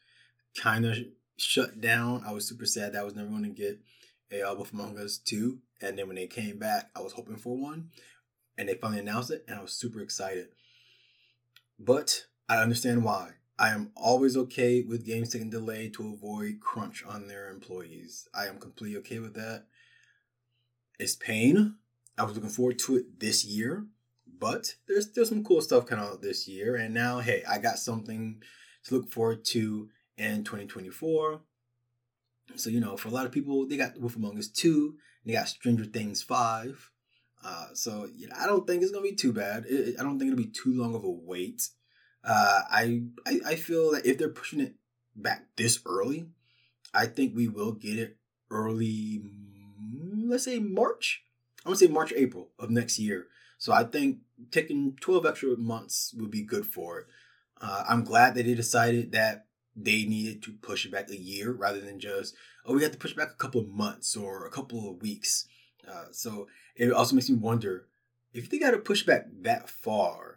kind of shut down, I was super sad that I was never going to get a uh, Wolf Among Us 2. And then when they came back, I was hoping for one. And they finally announced it, and I was super excited. But I understand why. I am always okay with games taking delay to avoid crunch on their employees. I am completely okay with that. It's pain, I was looking forward to it this year, but there's still some cool stuff coming out this year. And now, hey, I got something to look forward to in 2024. So, you know, for a lot of people, they got Wolf Among Us 2, they got Stranger Things 5. Uh, so, you know, I don't think it's going to be too bad. It, I don't think it'll be too long of a wait. Uh, I, I, I feel that if they're pushing it back this early, I think we will get it early, let's say March. I'm gonna say March, April of next year. So I think taking 12 extra months would be good for it. Uh, I'm glad that they decided that they needed to push it back a year rather than just, oh, we have to push back a couple of months or a couple of weeks. Uh, so it also makes me wonder if they got to push back that far,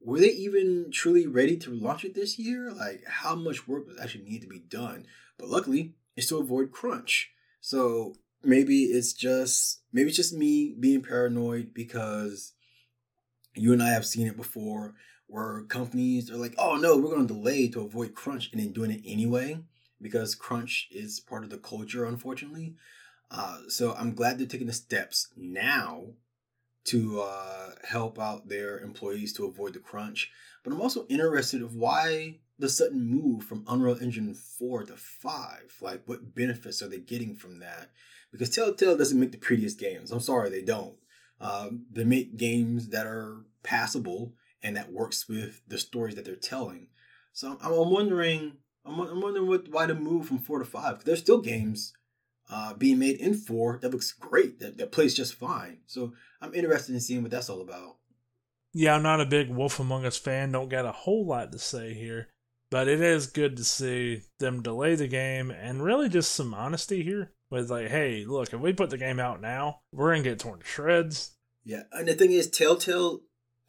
were they even truly ready to launch it this year? Like, how much work was actually need to be done? But luckily, it's to avoid crunch. So maybe it's just maybe it's just me being paranoid because you and I have seen it before where companies are like, oh no, we're going to delay to avoid crunch and then doing it anyway because crunch is part of the culture, unfortunately. Uh, so I'm glad they're taking the steps now to uh, help out their employees to avoid the crunch. But I'm also interested of why the sudden move from Unreal Engine 4 to 5. Like, what benefits are they getting from that? because Telltale doesn't make the prettiest games. I'm sorry, they don't. Um, they make games that are passable and that works with the stories that they're telling. So I'm, I'm wondering, I'm, I'm, wondering what why the move from four to five. There's still games uh, being made in four that looks great, that, that plays just fine. So I'm interested in seeing what that's all about. Yeah, I'm not a big Wolf Among Us fan. Don't got a whole lot to say here. But it is good to see them delay the game and really just some honesty here with like, hey, look, if we put the game out now, we're gonna get torn to shreds. Yeah, and the thing is, Telltale,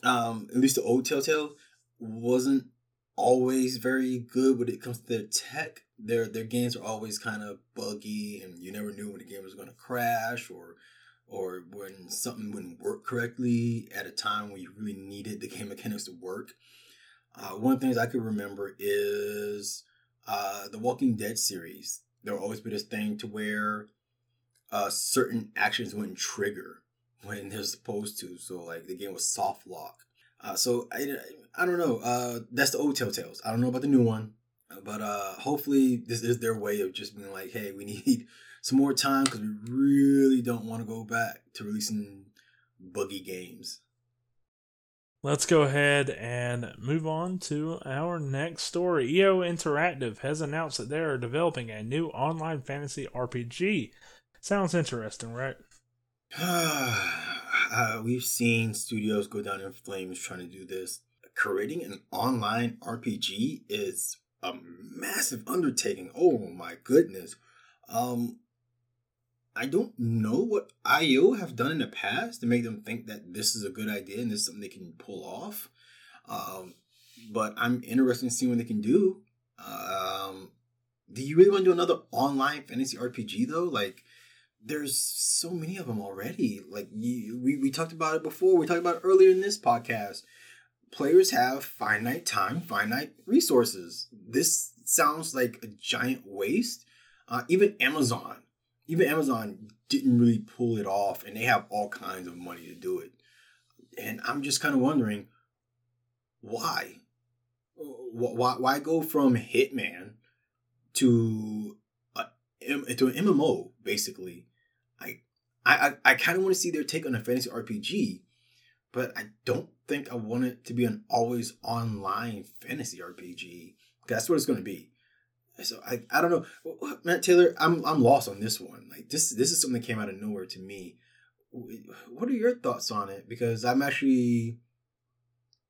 um, at least the old Telltale, wasn't always very good when it comes to their tech. Their their games are always kind of buggy, and you never knew when the game was gonna crash or or when something wouldn't work correctly at a time when you really needed the game mechanics to work. Uh, one of the things I could remember is uh, the Walking Dead series. There will always be this thing to where uh, certain actions wouldn't trigger when they're supposed to. So like the game was soft lock. Uh, so I, I don't know. Uh, that's the old Telltales. I don't know about the new one, but uh, hopefully this is their way of just being like, hey, we need some more time because we really don't want to go back to releasing buggy games. Let's go ahead and move on to our next story. IO Interactive has announced that they are developing a new online fantasy RPG. Sounds interesting, right? uh, we've seen studios go down in flames trying to do this. Creating an online RPG is a massive undertaking. Oh my goodness. Um, I don't know what IO have done in the past to make them think that this is a good idea and this is something they can pull off. Um, but I'm interested in seeing what they can do. Um, do you really want to do another online fantasy RPG though? Like, there's so many of them already. Like, you, we we talked about it before. We talked about it earlier in this podcast. Players have finite time, finite resources. This sounds like a giant waste. Uh, even Amazon even Amazon didn't really pull it off, and they have all kinds of money to do it. And I'm just kind of wondering why, why, why go from Hitman to a, to an MMO basically? I I I, I kind of want to see their take on a fantasy RPG, but I don't think I want it to be an always online fantasy RPG. That's what it's going to be. So I, I don't know, Matt Taylor. I'm I'm lost on this one. Like this this is something that came out of nowhere to me. What are your thoughts on it? Because I'm actually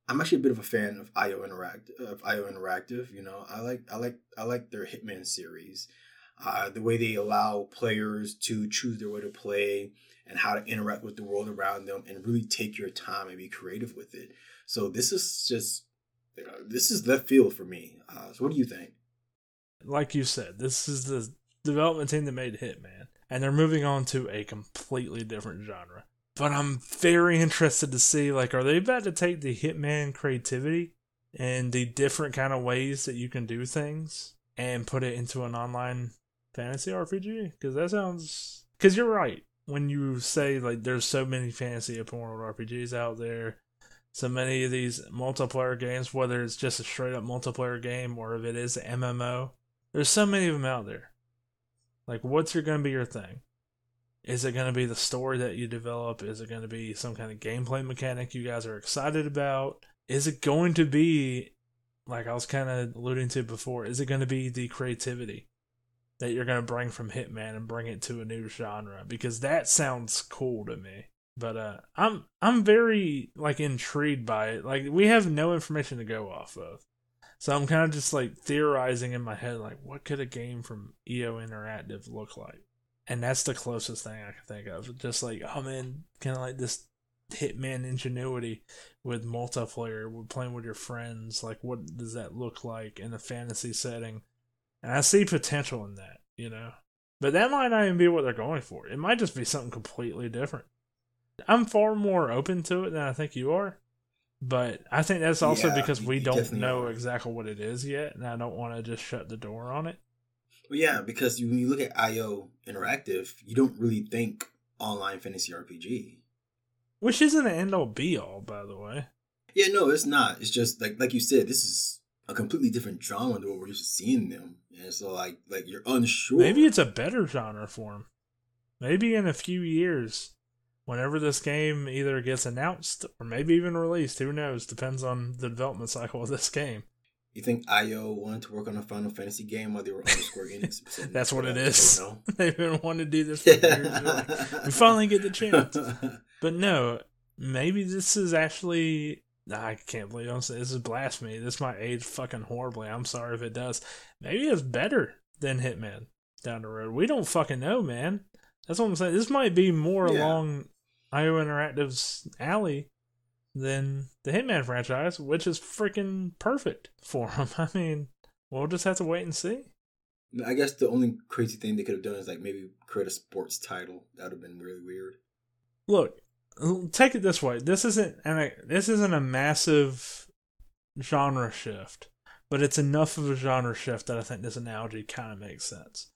I'm actually a bit of a fan of IO Interact of IO Interactive. You know, I like I like I like their Hitman series. Uh, the way they allow players to choose their way to play and how to interact with the world around them and really take your time and be creative with it. So this is just this is left field for me. Uh, so what do you think? like you said, this is the development team that made Hitman, and they're moving on to a completely different genre. But I'm very interested to see, like, are they about to take the Hitman creativity and the different kind of ways that you can do things and put it into an online fantasy RPG? Because that sounds. Because you're right when you say like there's so many fantasy open world RPGs out there so many of these multiplayer games, whether it's just a straight up multiplayer game or if it is an MMO, there's so many of them out there. Like, what's your going to be your thing? Is it going to be the story that you develop? Is it going to be some kind of gameplay mechanic you guys are excited about? Is it going to be, like I was kind of alluding to before, is it going to be the creativity that you're going to bring from Hitman and bring it to a new genre? Because that sounds cool to me. But uh, I'm I'm very like intrigued by it. Like we have no information to go off of. So I'm kind of just like theorizing in my head, like, what could a game from IO Interactive look like? And that's the closest thing I can think of. Just like, oh man, kind of like this Hitman ingenuity with multiplayer, with playing with your friends. Like, what does that look like in a fantasy setting? And I see potential in that, you know? But that might not even be what they're going for. It might just be something completely different. I'm far more open to it than I think you are. But I think that's also yeah, because we don't know are. exactly what it is yet, and I don't want to just shut the door on it. Well, yeah, because when you look at IO Interactive, you don't really think online fantasy RPG, which isn't an end all be all, by the way. Yeah, no, it's not. It's just like like you said, this is a completely different genre than what we're used to seeing them, and so like like you're unsure. Maybe it's a better genre for them. Maybe in a few years, whenever this game either gets announced or maybe even released. Who knows? Depends on the development cycle of this game. You think IO wanted to work on a Final Fantasy game while they were on Square Enix? That's what it is. They've been wanting to do this for years. Like, we finally get the chance. But no, maybe this is actually. I can't believe I'm saying this is blasphemy. This might age fucking horribly. I'm sorry if it does. Maybe it's better than Hitman down the road. We don't fucking know, man. That's what I'm saying. This might be more yeah. along IO Interactive's alley than the Hitman franchise, which is freaking perfect for them. I mean, we'll just have to wait and see. I guess the only crazy thing they could have done is like maybe create a sports title. That would have been really weird. Look, take it this way. This isn't and this isn't a massive genre shift, but it's enough of a genre shift that I think this analogy kind of makes sense.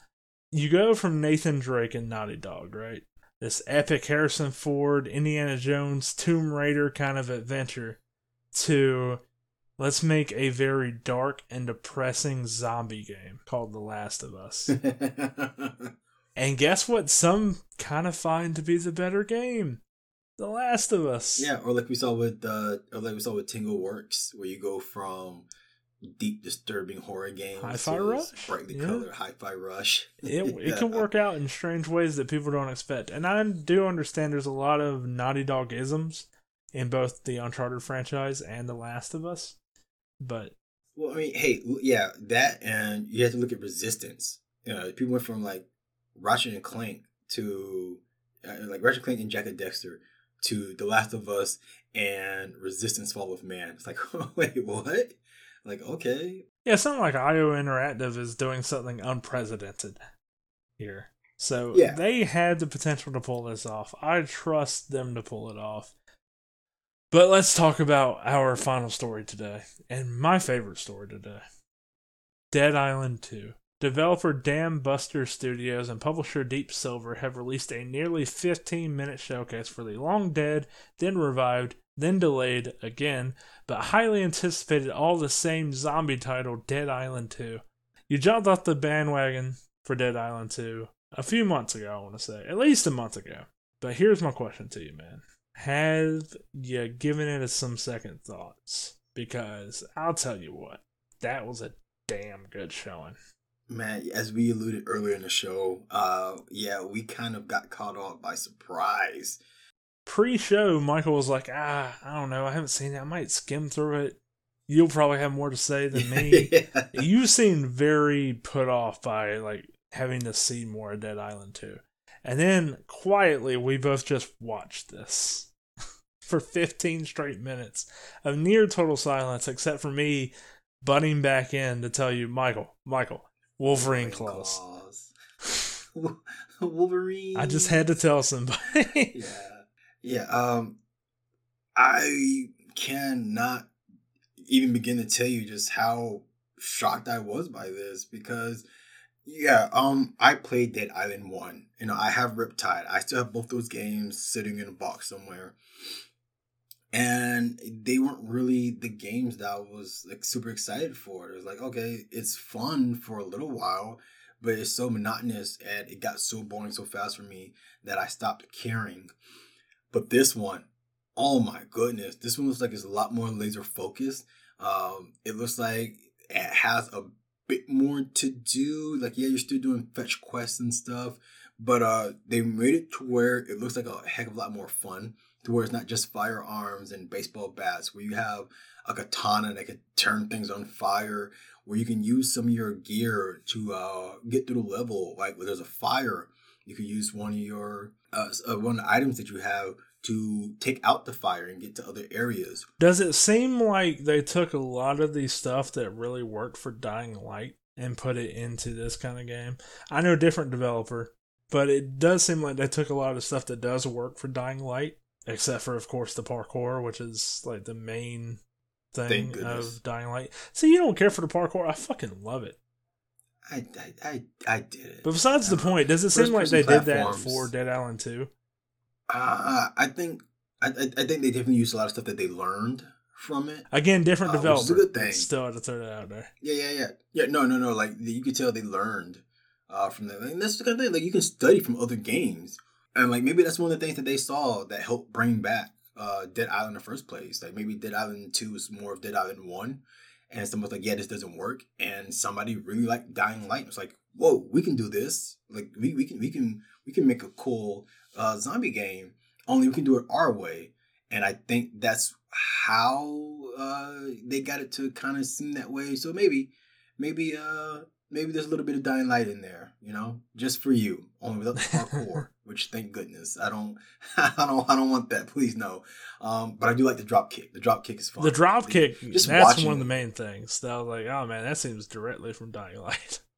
You go from Nathan Drake and Naughty Dog, right? this epic Harrison Ford, Indiana Jones, Tomb Raider kind of adventure to let's make a very dark and depressing zombie game called The Last of Us. and guess what? Some kind of find to be the better game. The Last of Us. Yeah, or like we saw with uh, or like we saw with Tingle Works, where you go from deep, disturbing horror games. Hi-Fi Rush, brightly yeah. colored Hi-Fi Rush. It it can work out in strange ways that people don't expect, and I do understand there's a lot of Naughty Dog isms in both the Uncharted franchise and The Last of Us, but well, I mean, hey, yeah, that and you have to look at Resistance. You know, people went from like Ratchet and Clank to uh, like Ratchet and Clank and Jak and Daxter to The Last of Us and Resistance Fall of Man. It's like, wait, what? Like, okay. Yeah, something like IO Interactive is doing something unprecedented here. So yeah. they had the potential to pull this off. I trust them to pull it off. But let's talk about our final story today, and my favorite story today Dead Island 2. Developer Dambuster Studios and publisher Deep Silver have released a nearly 15 minute showcase for the long dead, then revived then delayed again, but highly anticipated all the same zombie title Dead Island 2. You jumped off the bandwagon for Dead Island 2 a few months ago, I want to say, at least a month ago. But here's my question to you, man. Have you given it some second thoughts? Because I'll tell you what, that was a damn good showing. Man, as we alluded earlier in the show, uh, yeah, we kind of got caught off by surprise. Pre-show, Michael was like, "Ah, I don't know, I haven't seen it. I might skim through it. You'll probably have more to say than me." yeah. You seem very put off by like having to see more of Dead Island 2. And then quietly, we both just watched this for 15 straight minutes of near total silence, except for me butting back in to tell you, Michael, Michael, Wolverine, Wolverine claws. claws. Wolverine. I just had to tell somebody. yeah. Yeah. Um, I cannot even begin to tell you just how shocked I was by this because yeah, um, I played Dead Island One. You know, I have Riptide. I still have both those games sitting in a box somewhere. And they weren't really the games that I was like super excited for. It was like, okay, it's fun for a little while, but it's so monotonous and it got so boring so fast for me that I stopped caring. But this one, oh my goodness, this one looks like it's a lot more laser focused. Um, it looks like it has a bit more to do. Like, yeah, you're still doing fetch quests and stuff, but uh, they made it to where it looks like a heck of a lot more fun. Where it's not just firearms and baseball bats, where you have a katana that can turn things on fire, where you can use some of your gear to uh, get through the level. Like, where there's a fire, you can use one of your uh, uh, one of the items that you have to take out the fire and get to other areas. Does it seem like they took a lot of the stuff that really worked for Dying Light and put it into this kind of game? I know different developer, but it does seem like they took a lot of stuff that does work for Dying Light, except for of course the parkour, which is like the main thing of Dying Light. See, you don't care for the parkour. I fucking love it. I I I, I did it. But besides the point, does it seem like they did that for Dead Island 2? Uh, I think I, I think they definitely used a lot of stuff that they learned from it. Again, different uh, developers. a good thing. Still had to throw that out there. Yeah, yeah, yeah, yeah. No, no, no. Like you could tell they learned uh, from that. And that's the kind of thing. Like you can study from other games, and like maybe that's one of the things that they saw that helped bring back uh, Dead Island in the first place. Like maybe Dead Island Two is more of Dead Island One, and someone's like, "Yeah, this doesn't work," and somebody really like Dying Light. It's like, "Whoa, we can do this! Like we we can we can we can make a cool uh, zombie game, only we can do it our way. And I think that's how uh, they got it to kind of seem that way. So maybe, maybe, uh, maybe there's a little bit of dying light in there, you know, just for you, only without the parkour. Which thank goodness I don't, I don't, I don't want that. Please no. Um, but I do like the drop kick. The drop kick is fun. The drop kick, just that's one of the main things. That I was like, oh man, that seems directly from Dying Light.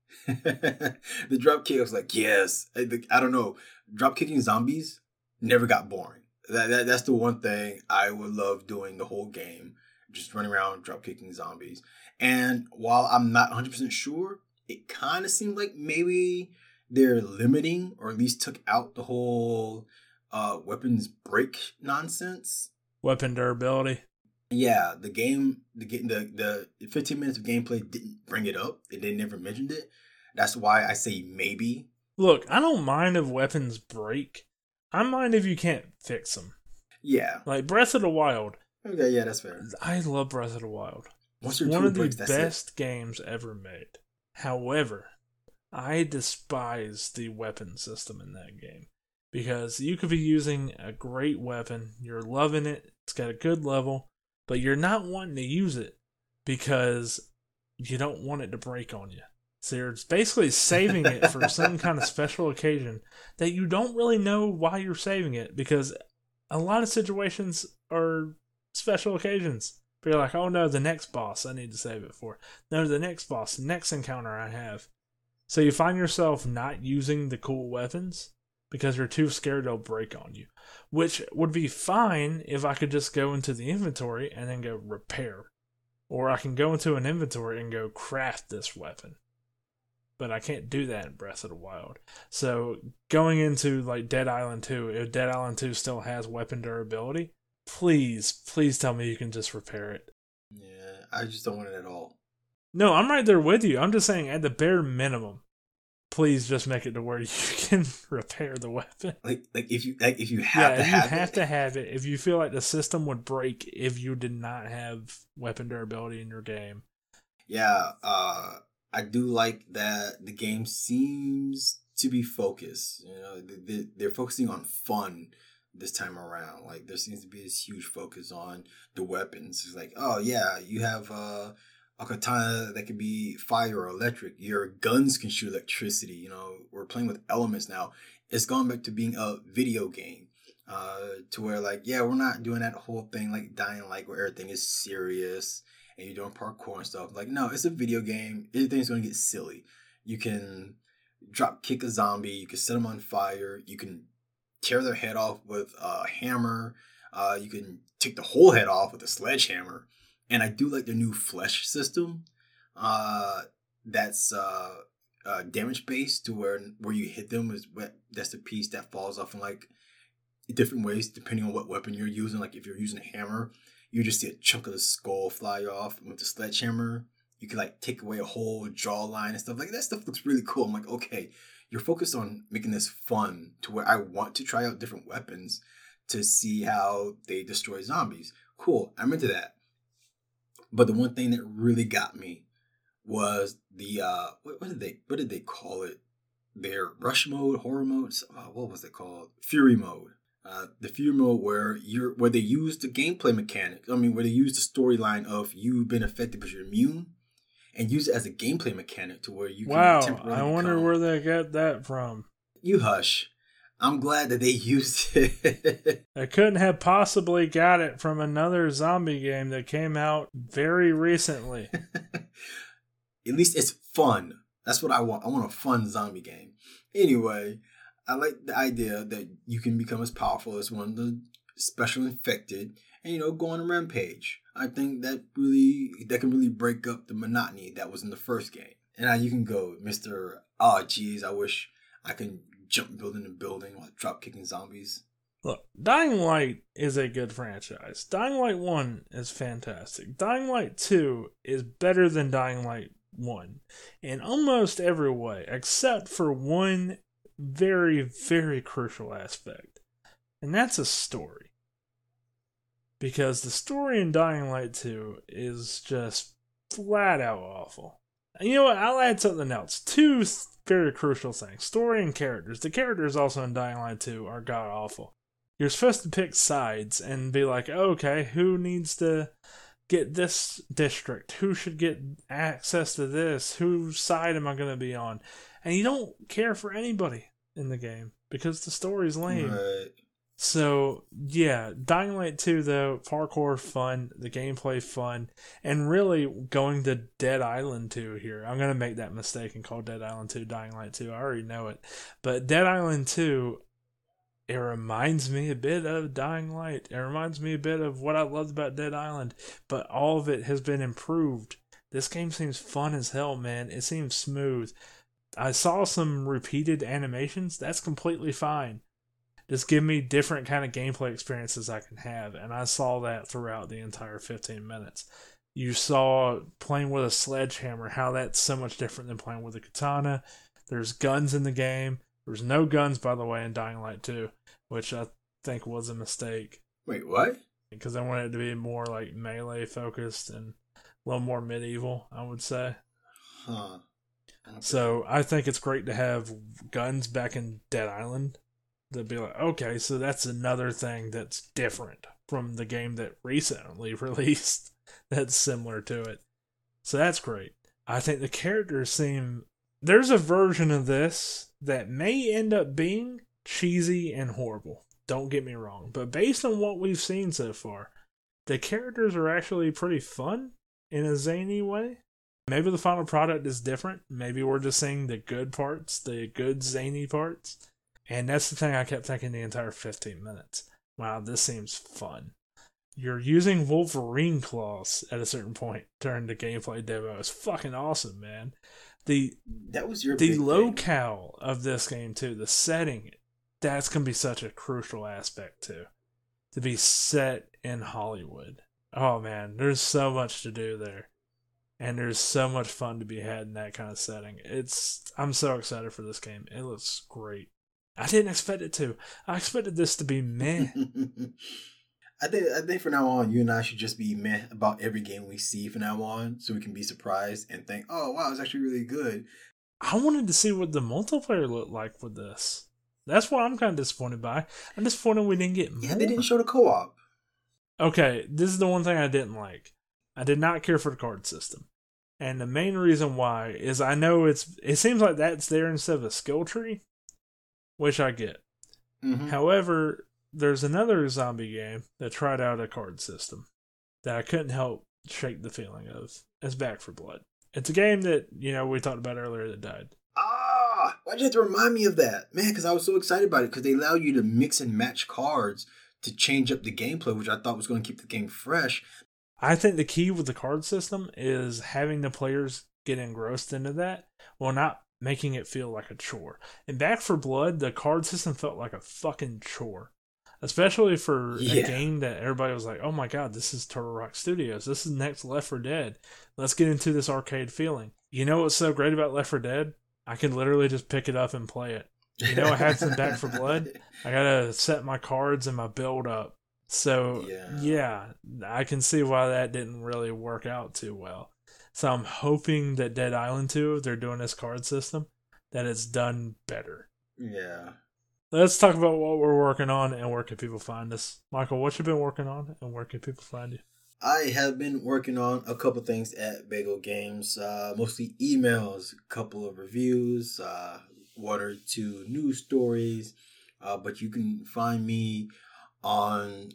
the drop kick, I was like, yes. I, I don't know drop kicking zombies never got boring. That, that that's the one thing I would love doing the whole game, just running around drop kicking zombies. And while I'm not 100% sure, it kind of seemed like maybe they're limiting or at least took out the whole uh, weapons break nonsense. Weapon durability. Yeah, the game, the the the 15 minutes of gameplay didn't bring it up. They never mentioned it. That's why I say maybe Look, I don't mind if weapons break. I mind if you can't fix them. Yeah. Like Breath of the Wild. Okay, yeah, that's fair. I love Breath of the Wild. What's your one of the best it. games ever made. However, I despise the weapon system in that game because you could be using a great weapon, you're loving it, it's got a good level, but you're not wanting to use it because you don't want it to break on you. So you're basically saving it for some kind of special occasion that you don't really know why you're saving it because a lot of situations are special occasions. But you're like, oh no, the next boss I need to save it for. No, the next boss, the next encounter I have. So you find yourself not using the cool weapons because you're too scared they'll break on you. Which would be fine if I could just go into the inventory and then go repair. Or I can go into an inventory and go craft this weapon but I can't do that in Breath of the Wild. So going into like Dead Island 2, if Dead Island 2 still has weapon durability, please, please tell me you can just repair it. Yeah, I just don't want it at all. No, I'm right there with you. I'm just saying at the bare minimum, please just make it to where you can repair the weapon. Like like if you like if you have yeah, to if have you have it, to have it. If you feel like the system would break if you did not have weapon durability in your game. yeah, uh, I do like that the game seems to be focused. You know, they- they, they're focusing on fun this time around. Like there seems to be this huge focus on the weapons. It's like, oh yeah, you have uh, a katana that could be fire or electric. Your guns can shoot electricity. You know, we're playing with elements now. It's gone back to being a video game. Uh, to where like, yeah, we're not doing that whole thing like Dying Light where everything is serious and you're doing parkour and stuff. Like, no, it's a video game. Everything's gonna get silly. You can drop kick a zombie. You can set them on fire. You can tear their head off with a hammer. Uh, you can take the whole head off with a sledgehammer. And I do like their new flesh system. Uh, that's uh, uh, damage based to where where you hit them is what that's the piece that falls off in like different ways depending on what weapon you're using. Like if you're using a hammer, you just see a chunk of the skull fly off with the sledgehammer. You can like take away a whole jawline and stuff like that. Stuff looks really cool. I'm like, okay, you're focused on making this fun to where I want to try out different weapons to see how they destroy zombies. Cool, I'm into that. But the one thing that really got me was the uh, what, what did they what did they call it? Their rush mode, horror mode. Uh, what was it called? Fury mode. Uh, the Fury mode where you're where they use the gameplay mechanic. I mean, where they use the storyline of you've been affected but you're immune, and use it as a gameplay mechanic to where you can Wow, temporarily I wonder become- where they got that from. you hush. I'm glad that they used it. I couldn't have possibly got it from another zombie game that came out very recently. At least it's fun. That's what I want. I want a fun zombie game. Anyway, I like the idea that you can become as powerful as one of the special infected and you know go on a rampage. I think that really that can really break up the monotony that was in the first game. And now you can go, Mr. Oh geez, I wish I can jump building to building while drop kicking zombies. Look, Dying Light is a good franchise. Dying Light 1 is fantastic. Dying Light 2 is better than Dying Light 1 in almost every way, except for one very, very crucial aspect, and that's a story. Because the story in Dying Light 2 is just flat out awful. And you know what? I'll add something else. Two very crucial things story and characters. The characters also in Dying Light 2 are god awful you're supposed to pick sides and be like, okay, who needs to get this district? Who should get access to this? Whose side am I going to be on? And you don't care for anybody in the game because the story's lame. Right. So yeah, Dying Light 2 though, parkour fun, the gameplay fun, and really going to Dead Island 2 here. I'm gonna make that mistake and call Dead Island 2 Dying Light 2. I already know it. But Dead Island 2 it reminds me a bit of Dying Light. It reminds me a bit of what I loved about Dead Island, but all of it has been improved. This game seems fun as hell, man. It seems smooth. I saw some repeated animations. That's completely fine. Just give me different kind of gameplay experiences I can have, and I saw that throughout the entire 15 minutes. You saw playing with a sledgehammer, how that's so much different than playing with a katana. There's guns in the game. There's no guns, by the way, in Dying Light 2, which I think was a mistake Wait, what? because I wanted it to be more like melee focused and a little more medieval, I would say. Huh. So I think it's great to have guns back in Dead Island. To be like, okay, so that's another thing that's different from the game that recently released that's similar to it. So that's great. I think the characters seem. There's a version of this that may end up being cheesy and horrible. Don't get me wrong. But based on what we've seen so far, the characters are actually pretty fun in a zany way. Maybe the final product is different. Maybe we're just seeing the good parts, the good zany parts. And that's the thing I kept thinking the entire 15 minutes. Wow, this seems fun. You're using Wolverine claws at a certain point during the gameplay demo. It's fucking awesome, man. The That was your the big thing. locale of this game too, the setting, that's gonna be such a crucial aspect too. To be set in Hollywood. Oh man, there's so much to do there. and there's so much fun to be had in that kind of setting. It's I'm so excited for this game. It looks great. I didn't expect it to. I expected this to be meh. I think I think from now on, you and I should just be meh about every game we see from now on, so we can be surprised and think, "Oh wow, it's actually really good." I wanted to see what the multiplayer looked like with this. That's what I'm kind of disappointed by. I'm disappointed we didn't get more. Yeah, they didn't show the co-op. Okay, this is the one thing I didn't like. I did not care for the card system. And the main reason why is I know it's it seems like that's there instead of a skill tree, which I get. Mm-hmm. However, there's another zombie game that tried out a card system that I couldn't help shake the feeling of. It's Back 4 Blood. It's a game that, you know, we talked about earlier that died. Ah, why'd you have to remind me of that, man? Because I was so excited about it because they allow you to mix and match cards to change up the gameplay, which I thought was going to keep the game fresh. I think the key with the card system is having the players get engrossed into that while not making it feel like a chore. In Back 4 Blood, the card system felt like a fucking chore. Especially for Yeah. a game that everybody was like, oh my god, this is Turtle Rock Studios. This is next Left 4 Dead. Let's get into this arcade feeling. You know what's so great about Left 4 Dead? I can literally just pick it up and play it. You know I had some Back 4 Blood? I gotta set my cards and my build up. So Yeah. yeah. I can see why that didn't really work out too well. So I'm hoping that Dead Island 2, if they're doing this card system, that it's done better. Yeah. Let's talk about what we're working on and where can people find us. Michael, what you been working on and where can people find you? I have been working on a couple things at Bagel Games, uh, mostly emails, a couple of reviews, uh, one or two news stories. Uh, but you can find me on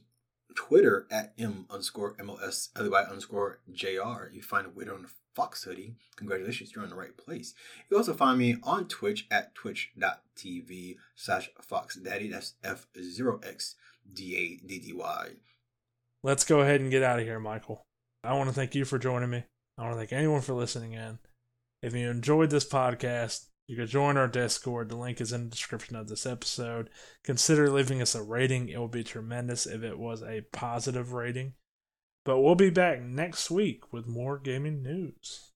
Twitter at M underscore MOS LY underscore JR. You find it on the Fox hoodie. Congratulations, you're in the right place. You also find me on Twitch at twitch.tv slash Fox Daddy. That's F0XDADDY. Let's go ahead and get out of here, Michael. I want to thank you for joining me. I want to thank anyone for listening in. If you enjoyed this podcast, you can join our Discord. The link is in the description of this episode. Consider leaving us a rating. It would be tremendous if it was a positive rating. But we'll be back next week with more gaming news.